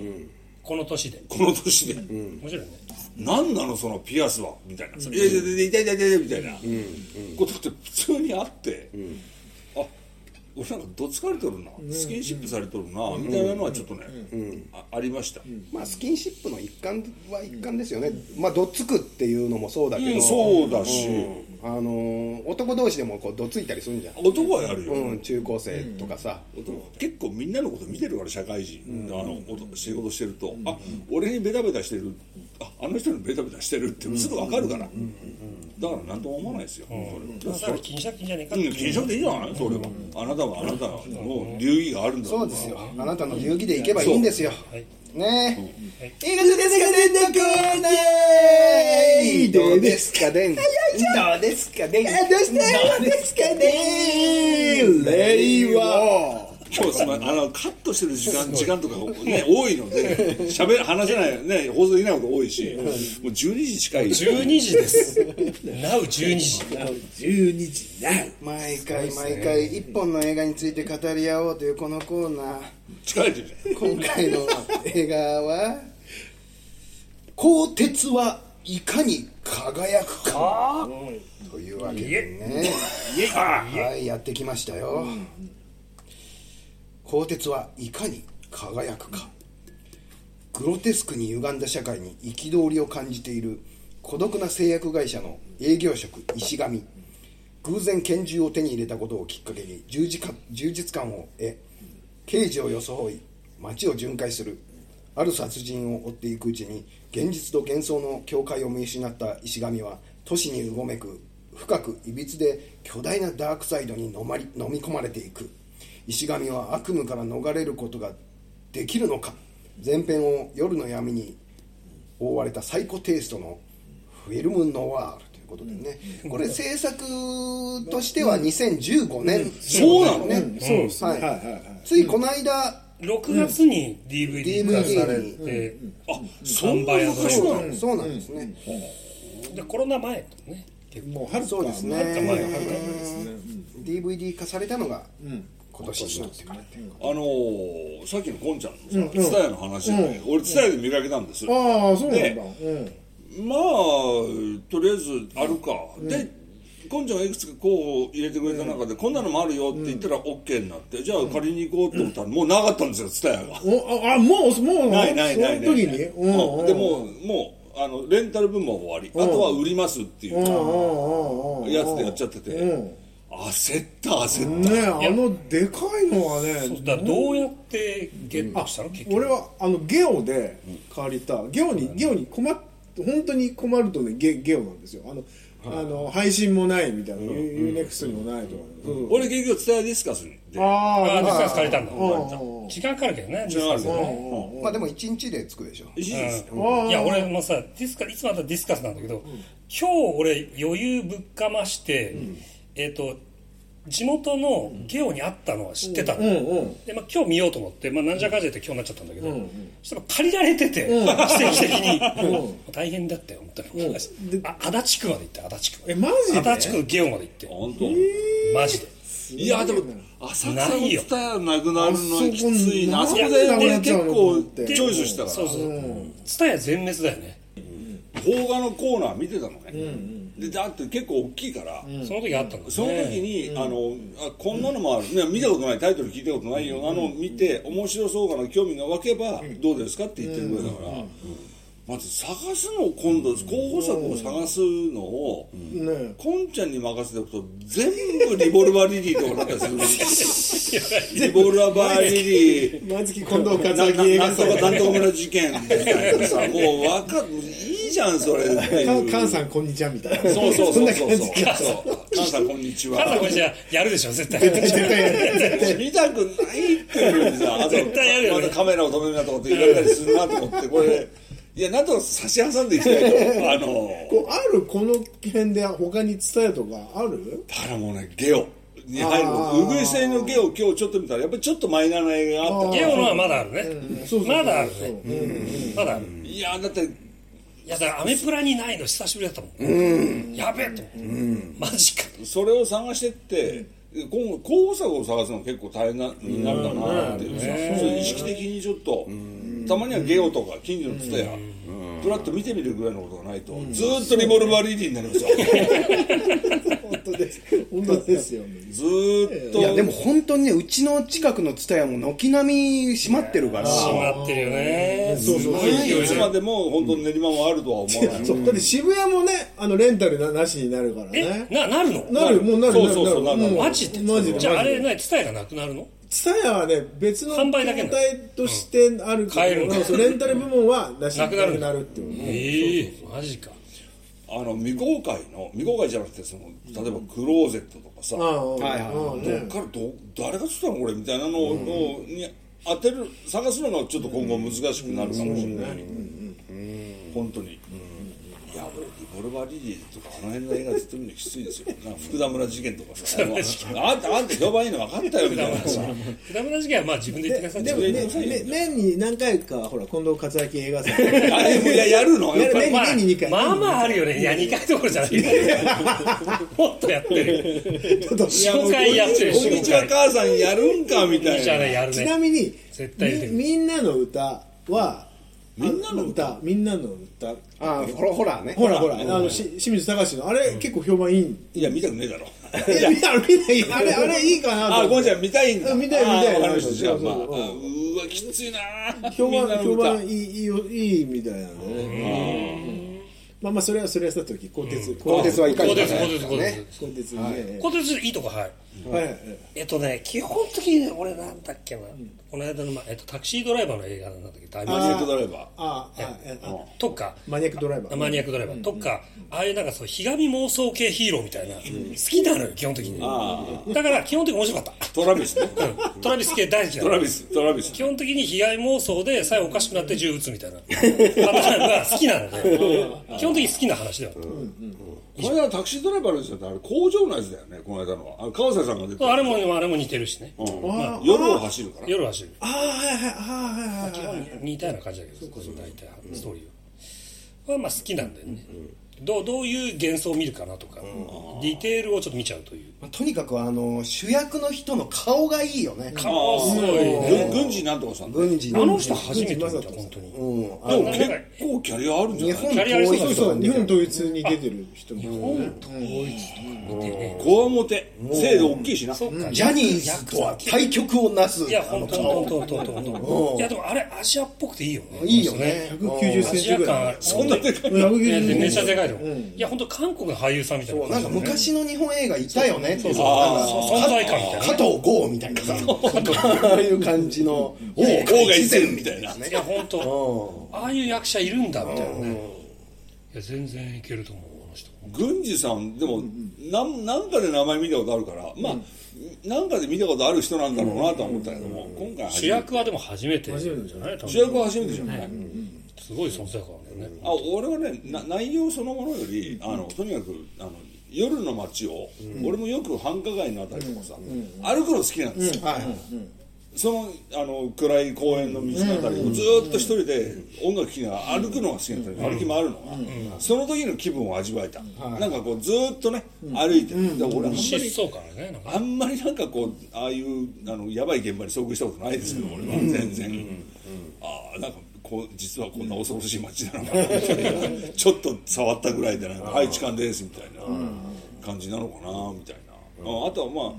この年で。この年で、面白いね。何なのそのピアスは。みたいな、いやいやいやいやいやいやいやみたいなことって普通にあって、あ俺なんかどつかれとるな、スキンシップされとるな、みたいなのはちょっとね、あありました、まあスキンシップの一環は一環ですよね。まあどっつくっていうのもそうだけど、うんそうだし、あのー男同士でもこうどついたりするんじゃん、男はやるよ、うん、中高生とかさ、男結構みんなのこと見てるから社会人、あのお仕事してると、あ俺にベタベタしてる。ああの人にベタベタしてるってすぐ分かるから、だから何とも思わないですよ、それ。だから気にしなくていいんじゃないかっうん、気にしなくていいじゃないそれは、あなたはあなたの流儀があるんだ。そうですよ。あなたの流儀でいけばいいんですよ。はいね。え、いいですかでんのコーナーどうですかでんどうですかでんどうですかでん令和今日すあのカットしてる時間時間とかね多いので喋る話せないね放送できないこと多いし、もう12時近い。12時です。Now12 時。12時。な毎回毎回一本の映画について語り合おうというこのコーナー。近いてる。じゃん今回の映画は「鋼鉄はいかに輝くか。というわけでね。はいやってきましたよ鋼鉄はいかに輝くか。グロテスクに歪んだ社会に憤りを感じている孤独な製薬会社の営業職石上。偶然拳銃を手に入れたことをきっかけに充実感充実感を得刑事を装い街を巡回するある殺人を追っていくうちに現実と幻想の境界を見失った石上は都市にうごめく深くいびつで巨大なダークサイドに飲まり飲み込まれていく。石上は悪夢から逃れることができるのか？前編を夜の闇に覆われたサイコテイストのフィルムノワールということでね、これ制作としては2015年、そうなの？ね、そうですね。はい。はいはいはい。ついこの間、6月に DVD 化されて、あそんな昔なのそうなんですね、でコロナ前とね結構もうはるか。そうですね。はるか。前はるか。前ですね DVD 化されたのが今年になってあのーさっきのこんちゃんのさ蔦屋の話でね俺蔦屋で見かけたんですああそうなんだ。まあとりあえずあるか、でこんちゃんがいくつか候補入れてくれた中で、こんなのもあるよって言ったら OK になって、じゃあ借りに行こうと思ったら、もうなかったんですよ蔦屋が。おああもうもうないないないないその時に？うんうん。でもうもうあのレンタル分も終わり、あとは売りますっていううん。うんうんうん。やつでやっちゃってて、うん焦った焦った、ねあのでかいのはねだからどうやってゲットしたの？結局。俺はあのゲオで借りた。ゲオにゲオに困っ本当に困るとねゲゲオなんですよ。あのあの配信もないみたいな、ユーネクストにもないとか、そうそう。俺結局蔦屋ディスカスに。でああああディスカス借りたんだ。うん時間かかるけどねディスカスうんねまあでも1日で着くでしょ。一時ですよ。うん。いや俺もさディスカいつまたディスカスなんだけど、今日俺余裕ぶっかまして、えっ、と地元のゲオにあったのは知ってたの、うんうんで、まあ、今日見ようと思って、まあ、なんじゃかんじゃって今日になっちゃったんだけど、そしたら借りられてて、奇跡的に、大変だったよ本当に、うん。あ足立区まで行って足立区。えマジで？足立区のゲオまで行って。本当、マジで。いやでも浅草の蔦屋な。くなるのはきついな。ああそこで結構チョイスしたから。そうそう。蔦屋全滅だよね、邦画のコーナー見てたのね、でだって結構大きいから、その時あったんだよね。その時に、あのあこんなのもある、ね、見たことない。タイトル聞いたことないよ。うなのを見て、面白そうかな興味が湧けば、どうですかって言ってくれたから、まず探すのを今度候補作を探すのを、ね。こんちゃんに任せておくと全部リボルバーリリーとかなったりする リボルバーリリー。なんとかなんとか村事件みたいなさ もうわかいいじゃんそれ。っていうか菅さんこんにちはみたいな。そうそうそうそうそさんこんにちは。カナこれじゃやるでしょ絶対。絶対やる。見たくないっていうさあと絶対やるよね。またカメラを止めるなとかって言われたりするなと思ってこれ。いやなんとか差し挟んでいきたいと。あのこうあるこの辺で他に伝えとかある？だからもうねゲオ。に入るウグイス製のゲオ今日ちょっと見たらやっぱりちょっとマイナーな映画があった。ゲオのはまだあるね、まだあるね。まだある。いやだっていやだからアメプラにないの久しぶりだったもん、やべえと思って、マジか。それを探してって今後候補作を探すの結構大変なになるかなっていう。さ、そういう意識的にちょっと、たまにはゲオとか近所のツタヤ、プラッと見てみるぐらいのことがないと、ずーっとリボルバーリーディーになりますよ。本当です本当ですよ。ずーっと。いやでも本当にねうちの近くの蔦屋も軒並み閉まってるから。閉まってるよね。そうそういつまでも本当に練馬もあるとは思わない。そうだって渋谷もねあのレンタルななしになるからえねななるの？なる。もうなる。そうそうそうなるマジで？マジでじゃああれマジで。ね伝えがなくなるの？ツタヤはね別の販売だけなの。業態としてある買えるんレンタル部門はなしなくなるっていうええマジか。あの未公開の未公開じゃなくてその例えばクローゼットとかさ、ああはいはいああどねっからど誰が作ったのこれみたいなのを、に当てる探すのがちょっと今後難しくなるかもしれない、本当に、いや俺リボルバリリーとかあの辺の映画ずっと見るのきついですよ福田村事件とかさもうあんたあんた評判いいの分かったよみたいなさ福田村事件はまあ自分で言ってくださいでもね自分で言ってくださいよね年に何回かほら近藤克明映画祭あれもややるのやっぱりやる年に2回まあまああるよねいや2回どころじゃないもっとやってるちょっといやもう4回やってるこんにちは母さんやるんかみたいなやるねちなみに絶対出てくるみみんなの歌はみんなの歌みんなの歌あホラホラーね。ほらほら。あのし清水隆のあれ結構評判いいいや見たくねえだろ。いや見ないあれあれいいかなあごめんなさい見たいんだ。うん見たい見たい。あわかりました。じゃあまああうわきついな評判評判いいいいよいいみたいなね。まあまあそれはそれはさておき鋼鉄。鋼鉄はいかに鋼鉄鋼鉄鋼ね。鉄鋼鉄いいとこはいえっとね基本的に俺なんだっけな。この間の、まあえっと、タクシードライバーの映画なんだっけだいぶマニアックドライバー。ああああとか。マニアックドライバー。マニアックドライバー。とか、ああいうなんかそうひがみ妄想系ヒーローみたいな、好きなのよ基本的に。だから基本的に面白かった。トラビスね。うん。トラビス系大好きなのトラビストラビス。基本的に被害妄想で最後おかしくなって銃撃つみたいなパターンが好きなので基本的に好きな話ではこの間タクシードライバーの人ってあれ工場のやつだよねこの間の。はあの川瀬さんが出てあれもあれも似てるしね。うん。夜を走るから。夜走る。ああはいはいはいはいはい基本似たような感じだけど大体ストーリーはまあ好きなんだよねどうどういう幻想を見るかなとかディテールをちょっと見ちゃうという。まあとにかくあの主役の人の顔がいいよね。顔すごいね。軍軍事なんとかさんで軍事あの人初めて見た本当に。うん。あも結構キャリアあるんじゃない。日本キャリアありそう統一そう日本とかに出て統一に出てる人も。日本統一とか見てねこわもて。背大きいしな。ジャニーズとは対極をなすいや本当本当本当本当いやでもあれアジアっぽくていいよね。いいよね。190アセンチぐらい。そんなでかい。いや190センチ。めっちゃでかいのいや本当韓国の俳優さんみたいな。なんか昔の日本映画いたよねそうそう。存在感みたいな。ね加藤剛みたいな。さああいう感じの。王王が一線みたいな。いや本当。うああいう役者いるんだみたいなね。いや全然いけると思うあの人。軍事さんでもなんなんかで名前見たことあるからまあなんかで見たことある人なんだろうなとは思ったけども今回初めて。主役はでも初めて。じゃない？主役は初めてじゃない？すごい存在感あるよね。あ俺はねな内容そのものよりあのとにかくあの夜の街を、俺もよく繁華街のあたりとかさ、歩くの好きなんですよ、はい。そのあの暗い公園の道のあたりをずーっと一人で音楽聴きながら歩くのが好きなんだよ。歩き回るのが、その時の気分を味わえた、なんかこうずーっとね歩いてる、で俺あんまりあん。まりなん。かこうああいうあのやばい現場に遭遇したことないですけど、俺は全然、ああなん。かこう実はこんな恐ろしい街なのかなみたいな。ちょっと触ったぐらいでなんか「はい痴漢です」みたいな感じなのかなみたいな、ああとはま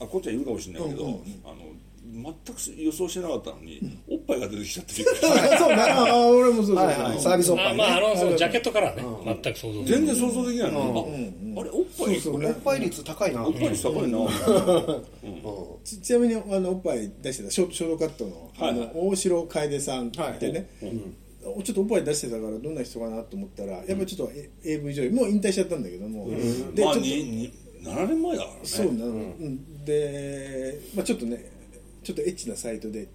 ああこっちはいるかもしれないけど、あの全く予想してなかったのに、おっぱいが出てきちゃってびっくりしたそうねああ俺もそうそうはいはい。サービスおっぱいあまああねのそのジャケットからね。全く想像できない。全然想像できないの、ああれおっぱいそうおっぱい率高いな。おっぱい率高いな、ちちなみにあのおっぱい出してたショショートカットの,、あの大城楓さんってね、ちょっとおっぱい出してたからどんな人かなと思ったらやっぱりちょっと AV 女優。もう引退しちゃったんだけども、でまあちょっとにに7年前だからね。そうなの、うん。で、まあ、ちょっとねちょっとエッチなサイトで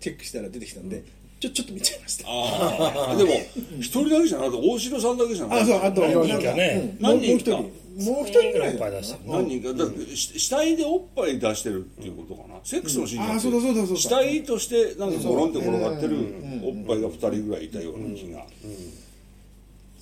チェックしたら出てきたんで、ちょちょっと見ちゃいました。でも一人だけじゃなくて大城さんだけじゃなくて。あそうあと何人か。ね。うん。何人か。もう一人もう一人ぐらいおっぱい出してる。何人か。だってし死体でおっぱい出してるっていうことかな。セックスのシーンじゃなくて。あそうだそうだそうだ。死体としてなんかゴロンって転がってるおっぱいが2人ぐらいいたような気が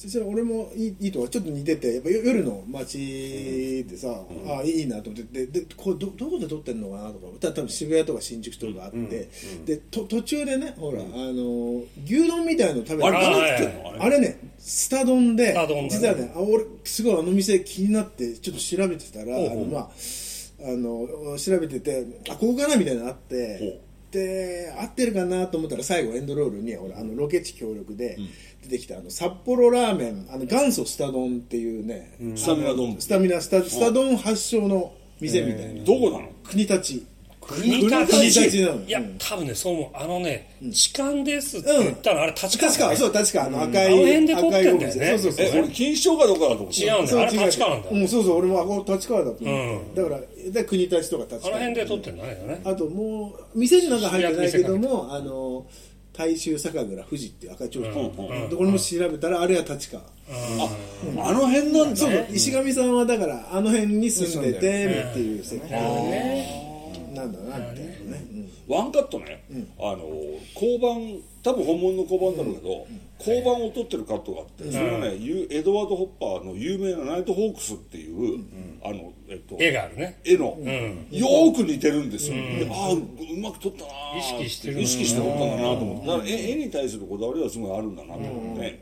そしたら俺もいいいいとはちょっと似ててやっぱ夜の街でさ、ああいいなと思って。ででこうどどこで撮ってんのかなとかた多分渋谷とか新宿とかあって、でと途中でねほら、あの牛丼みたいの食べてあれねスタ丼で実はねあ俺すごいあの店気になってちょっと調べてたら、あのまああの調べててあここかなみたいなのあって。で合ってるかなと思ったら最後エンドロールにほらあのロケ地協力で出てきたあの札幌ラーメンあの元祖スタ丼っていうね、スタミナ丼。スタミナスタスタ丼発祥の店みたいな、どこなの？国立。国国立なのいやうん。多分ねそう思うあのね痴漢ですって言ったのあれ立川確かそう確かあの赤い、あの辺で撮ってんだよね。そうそうそうえ俺錦糸町かどこかだと思って違うんだよあれ立川なんだ。ようん、そうそう俺もあ立川だと思うん。だからで国立とか立あの川辺で撮ってんだね。ね。あともう店になんか入ってないけどもあの大衆酒蔵富士っていう赤いちょううん。でこれも調べたらあれは立川。ああの辺なんだ。そうそう石上さんはだからあの辺に住んでてっていう設定なんだなみたいなね、ワンカットね、あの交番多分本物の交番だろうけど、交番を取ってるカットがあって、それがね、ユエドワード・ホッパーの有名な「ナイト・ホークス」っていう、あのえっと絵があるね。絵の、よーく似てるんですよ、でああうまく撮ったなー意識してる意識して撮ったんだなと思って。だから絵絵に対するこだわりはすごいあるんだなと思って、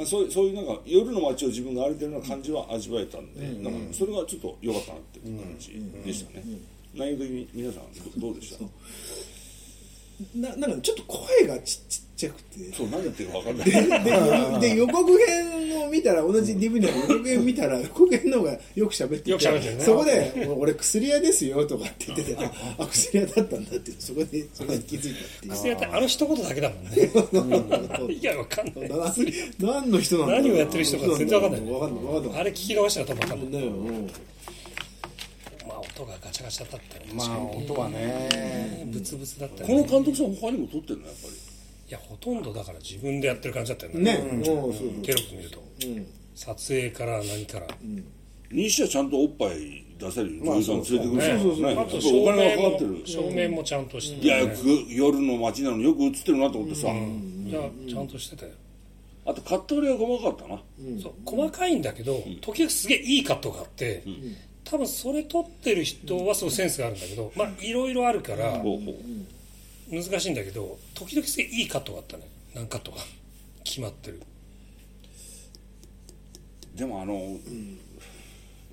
あそういうそういうなんか夜の街を自分が歩いてるような感じは味わえたんで、なん。かそれがちょっと良かったなっていう感じでしたね、内容的に皆さんどどうでした？ななんかちょっと声がちちっちゃくて。そう何言ってるか分かんない。でで予告編を見たら同じ DVD の予告編見たら予告編の方がよく喋っててよく喋ってるね。そこで「俺薬屋ですよ」とかって言っててああ薬屋だったんだってそこでそれで気づいたっていう。薬やってあの一言だけだもんね。いやわかんない。な何の人なんだろう。何をやってる人か全然わかんない。わかんないわかんない。あれ聞き逃したら多分わかんない音がガチャガチャだったりまあ音はねブツブツだったりこの監督さん他にも撮ってるのやっぱり？いやほとんどだから自分でやってる感じだったよね。テロップ見ると。撮影から何から。西はちゃんとおっぱい出せる？女優さん連れてくるねそうそうそう。あと照金がかか明ってる。も照明もちゃんとしていやぐ夜の街なのによく映ってるなと思ってさ、いやちゃんとしてたよ。あとカット割りが細かったな、そう細かいんだけど時々すげえいいカットがあって多分それ撮ってる人はすごいセンスがあるんだけどまあいろいろあるから難しいんだけど時々すげえいいカットがあったね。何カットが決まってる。でもあの、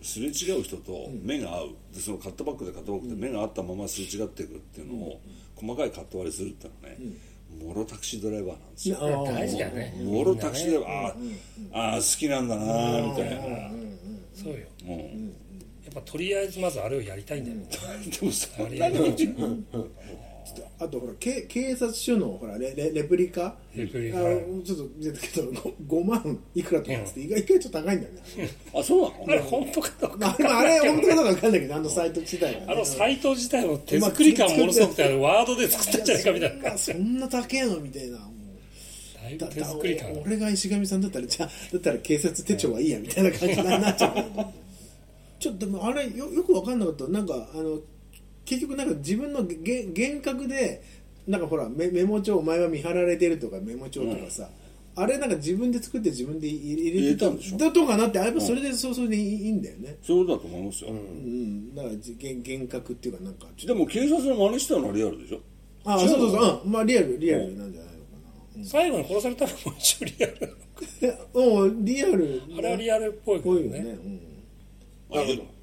すれ違う人と目が合う。でそのカットバックでカットバックで目が合ったまますれ違っていくっていうのを、細かいカット割りするってのはね、もろタクシードライバーなんですよ、あ大事だよね。もろタクシードライバー、あーあー好きなんだなーみたいな、そうよ。うんやっぱとりあえずまずあれをやりたいんだよ。でもそあれやりたいんじゃんあとほら警警察署のほらレレレプリカ？レプリカ。あちょっと出たけど 5, 万いくらとかっつって意外意外と高いんだよね。あそうなの？あれ本当かどうか。まあ、あれ本当かどうか分かんないけどあのサイト自体はね、あのサイト自体も手作り感ものすごくてあれワードで作ったんじゃないかみたいな。あそんな高えのみたいな。もうだいぶ手作り感が俺が石上さんだったらじゃあだったら警察手帳はいいやみたいな感じになっちゃうちょっとでもあれよよく分かんなかった。なんかあの結局なんか自分のげ幻覚でなんかほらメメモ帳お前は見張られてるとかメモ帳とかさ、あれなんか自分で作って自分で入れ入れてたんでしょ？だとかなってやっぱそれでそうそれでいいんだよね。そうだと思いますよ、うん。だからじ幻幻覚っていうかなんかでも警察の真似したのはリアルでしょ？とあそうそうそう、うん、まあリアルリアルなんじゃないのか最後に殺されたのも一応リアル。うんリアル。あれはリアルっぽいけどこういうのねね。うん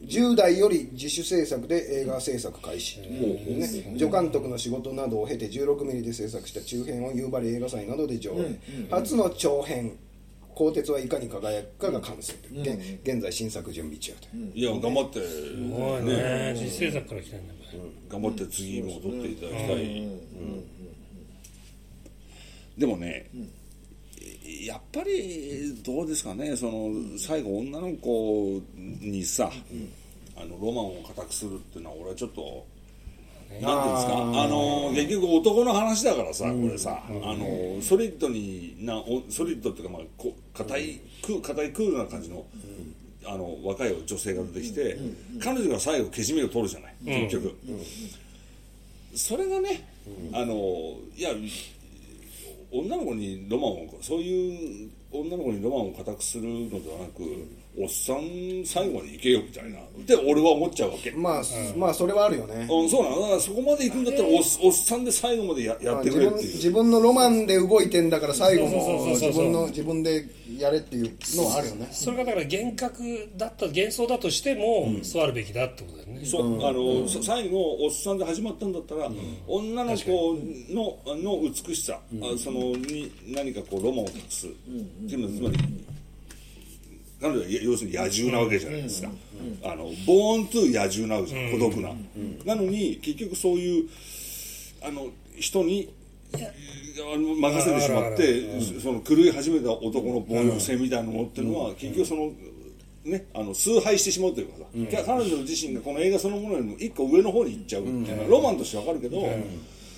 10代より自主制作で映画制作開始、ね、助監督の仕事などを経て16ミリで制作した中編を夕張映画祭などで上映、初の長編「鋼鉄はいかに輝くか」が完成、現現在新作準備中といや頑張って、すごいね。自主制作から来たんだよ頑張って次も撮っていただきたい、でもね、やっぱりどうですかねその最後女の子にさ、あのロマンを固くするっていうのは俺はちょっと。なんていうんですかあの結局男の話だからさ、これさ、あのソリッドになおソリッドっていうかまあこ硬いク硬いクールな感じの、あの若い女性が出てきて、彼女が最後けじめを取るじゃない結局、それがね、あのいや女の子にロマンをそういう女の子にロマンを固くするのではなくおっさん最後に行けよみたいな。って俺は思っちゃうわけ、まあ、まあそれはあるよね、うん、そうなの。だからそこまで行くんだったらおっおっさんで最後までややってくれっていう。自分自分のロマンで動いてんだから最後も自分の自分でやれっていうのはあるよね。それがだから幻覚だった幻想だとしても、そうあるべきだってことだよね。そうあの、そ最後おっさんで始まったんだったら、女の子のの美しさ、あそのに何かこうロマンを託す、っていうのはつまり彼女は要するに野獣なわけじゃないですか、あのボーントゥ野獣なわけじゃん、孤独な、なのに結局そういうあの人に任せてしまって、その狂い始めた男の暴力性みたいなものっていうのは、結局そのね、あの崇拝してしまうというかさ、彼女自身がこの映画そのものよりも一個上の方に行っちゃうっていうのは、ロマンとしてわかるけど、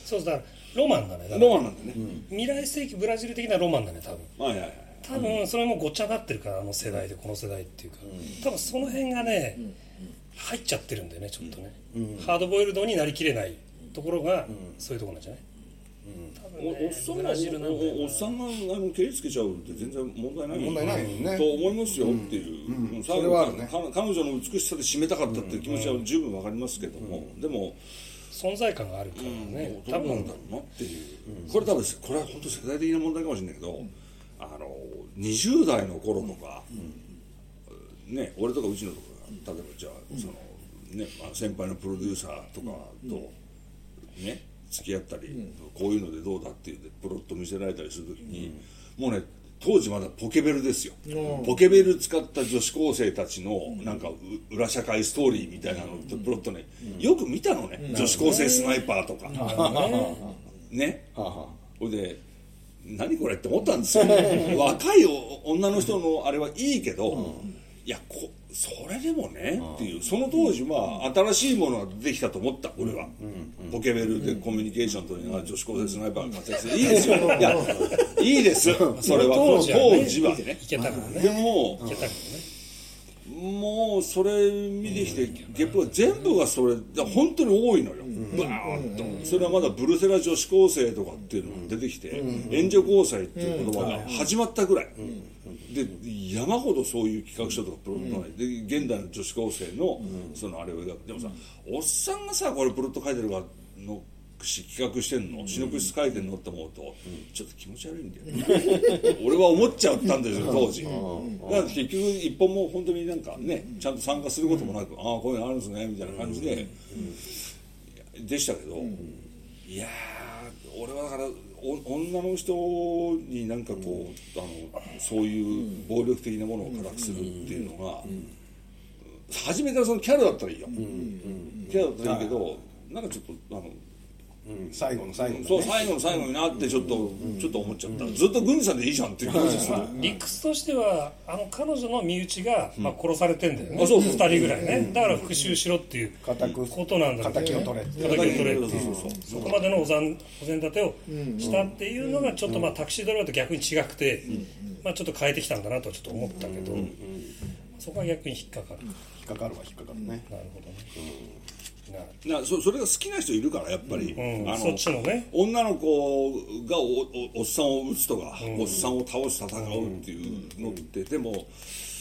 そうだからロマンだねロマンなんだね、未来世紀ブラジル的なロマンだね多分。はいはいはい多分それもごっちゃになってるからあの世代でこの世代っていうか、多分その辺がね、入っちゃってるんだよねちょっとね、ハードボイルドになりきれないところが、そういうところなんじゃない、多分ねおおっさんブがおおっさんがあの蹴りつけちゃうって全然問題ない問題ないよね。と思いますよっていう、うん。最後それはあるね。か彼女の美しさで締めたかったっていう気持ちは十分わかりますけども、でも、存在感があるからね、多分。どうなんだろうなっていう、これ多分これは本当世代的な問題かもしれないけど、あの20代の頃とか、ね俺とかうちのとかが例えばじゃあその、ねまあ、先輩のプロデューサーとかとね付き合ったり、こういうのでどうだっていうでプロット見せられたりするときに、もうね当時まだポケベルですよ、ポケベル使った女子高生たちのなんかう裏社会ストーリーみたいなのとプロットね、よく見たのね、女子高生スナイパーとか、ね。ほいで何これって思ったんですよ。若いお女の人のあれはいいけど、いやこそれでもねっていう。その当時は新しいものが出てきたと思った俺は、ポケベルでコミュニケーション取りながら女子高生スナイパーが。活躍していいですよ。いやいいです。それは当時はね。当時はね。いけたからね。でもいけたからね。もうそれ見てきてゲップが全部がそれ本当に多いのよ、バーンと。それはまだブルセラ女子高生とかっていうのが出てきて、援助交際っていう言葉が始まったぐらい、で山ほどそういう企画書とかプロットがない、で現代の女子高生のそのあれを描く。でもさおっさんがさこれプロット書いてるからのし企画してんの？シノプシス書いてんのって思うと、ちょっと気持ち悪いんだよね。俺は思っちゃったんですよ当時。だから結局一本も本当になんかねちゃんと参加することもなく、ああこういうのあるんですねみたいな感じで、でしたけど、いやー俺はだからお女の人になんかこう、あのそういう暴力的なものを辛くするっていうのが、初めからそのキャラだったらいいよ、キャラだったらいいけど、なんかちょっとあの最後の最後のね。そう最後の最後になってちょっと、ちょっと思っちゃった、ずっと軍さんでいいじゃんっていう感じでする、理屈としてはあの彼女の身内が、まあ、殺されてんだよね、あそうそう。2人ぐらいね、だから復讐しろっていうことなんだけど敵を取れって敵を取れっていうそこまでのお膳お膳立てをしたっていうのがちょっとまあタクシードライバーと逆に違くて、まあ、ちょっと変えてきたんだなとはちょっと思ったけど、そこは逆に引っかかる、引っかかるは引っかかるね。なるほどね、なそそれが好きな人いるからやっぱり、うん。あのそっちのね。女の子がおおおっさんを撃つとか、おっさんを倒し戦うっていうのって、でも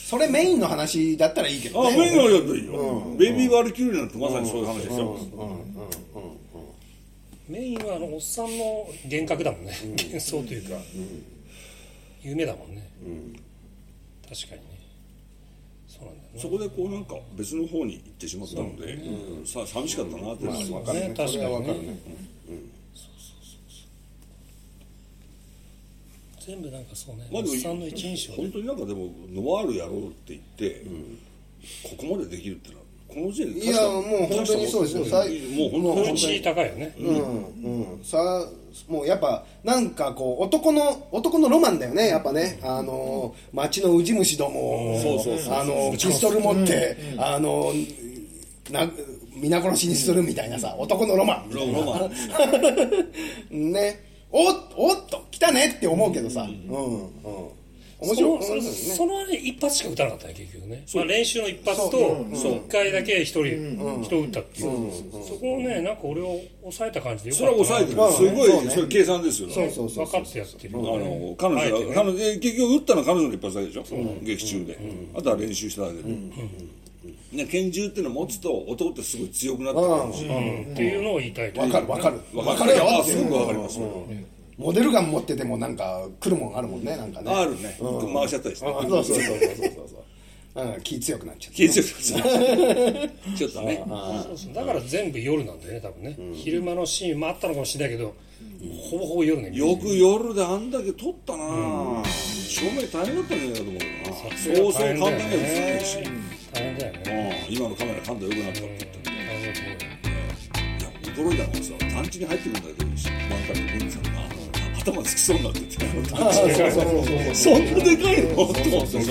それメインの話だったらいいけあどね。メインのやついいよ、ベイビー・ワールキューリーなんてまさにそういう話ですよ、メインはあのおっさんの幻覚だもんね、幻想というか、夢だもんね、確かにねそこでこうなんか別の方に行ってしまったので、さ寂しかったなっていうのはありますね確かにね。かるね全部なんかそう。ね、まあでもおっさんの一人称本当になんかでもノワールやろうって言って、ここまでできるってのはこの時点でいやもう本当にそうですよ。もう本当に高いよね、うんうん、さもうやっぱなんかこう男の男のロマンだよねやっぱね。あの町のウジ虫どもそうそうそうあのピストル持って、あのな皆殺しにするみたいなさ男のロマン。ロマ ね。おっおっと来たねって思うけどさ。うんうん面その白い面白いね。そのね一発しか打たなかったね結局ね、まあ、練習の一発と一回だけ一人人打ったっていう。そこをねなんか俺を抑えた感じでよそかったな。れは抑えてる。すごいそれ計算ですよ。ねそうそうそう分かってやってる。あの彼女が彼女で結局打ったのは彼女の一発だけでしょ？劇中で。あとは練習しただけで。ね拳銃っていうのを持つと男ってすごい強くなってくるしうん。っていうのを言いたいとわかる。わかる。わわかるよ。あすごくわかりますモデルガン持っててもなんか来るもんあるもんねなんかね。あるね。回しちゃったりして。あそうそうそうそうそう。そううん気強くなっちゃう気強く ちょっとね。そう。そうだから全部夜なんだよね多分ね、昼間のシーンもあったのかもしれないけど、ほぼほぼ夜ね。よく夜であんだけ撮ったな照明大変だったんじゃないかと思うけどなそうそう簡単には映ってないし大変だよね。うん。今のカメラ感度良くなったって言って大変だと思うよいや驚いたのはさ団地に入ってくるんだけど満開の軍さんが頭つきそうになっててそんなでかいの？と思って。さ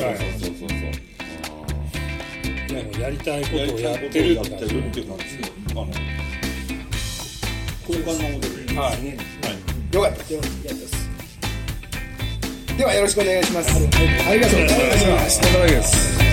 でもやりたいことをやってるって感じをやってるっていう。感じであの交換のモデルはいねよかったですではよろしくお願いしますありがとう。ございましたお疲れ様です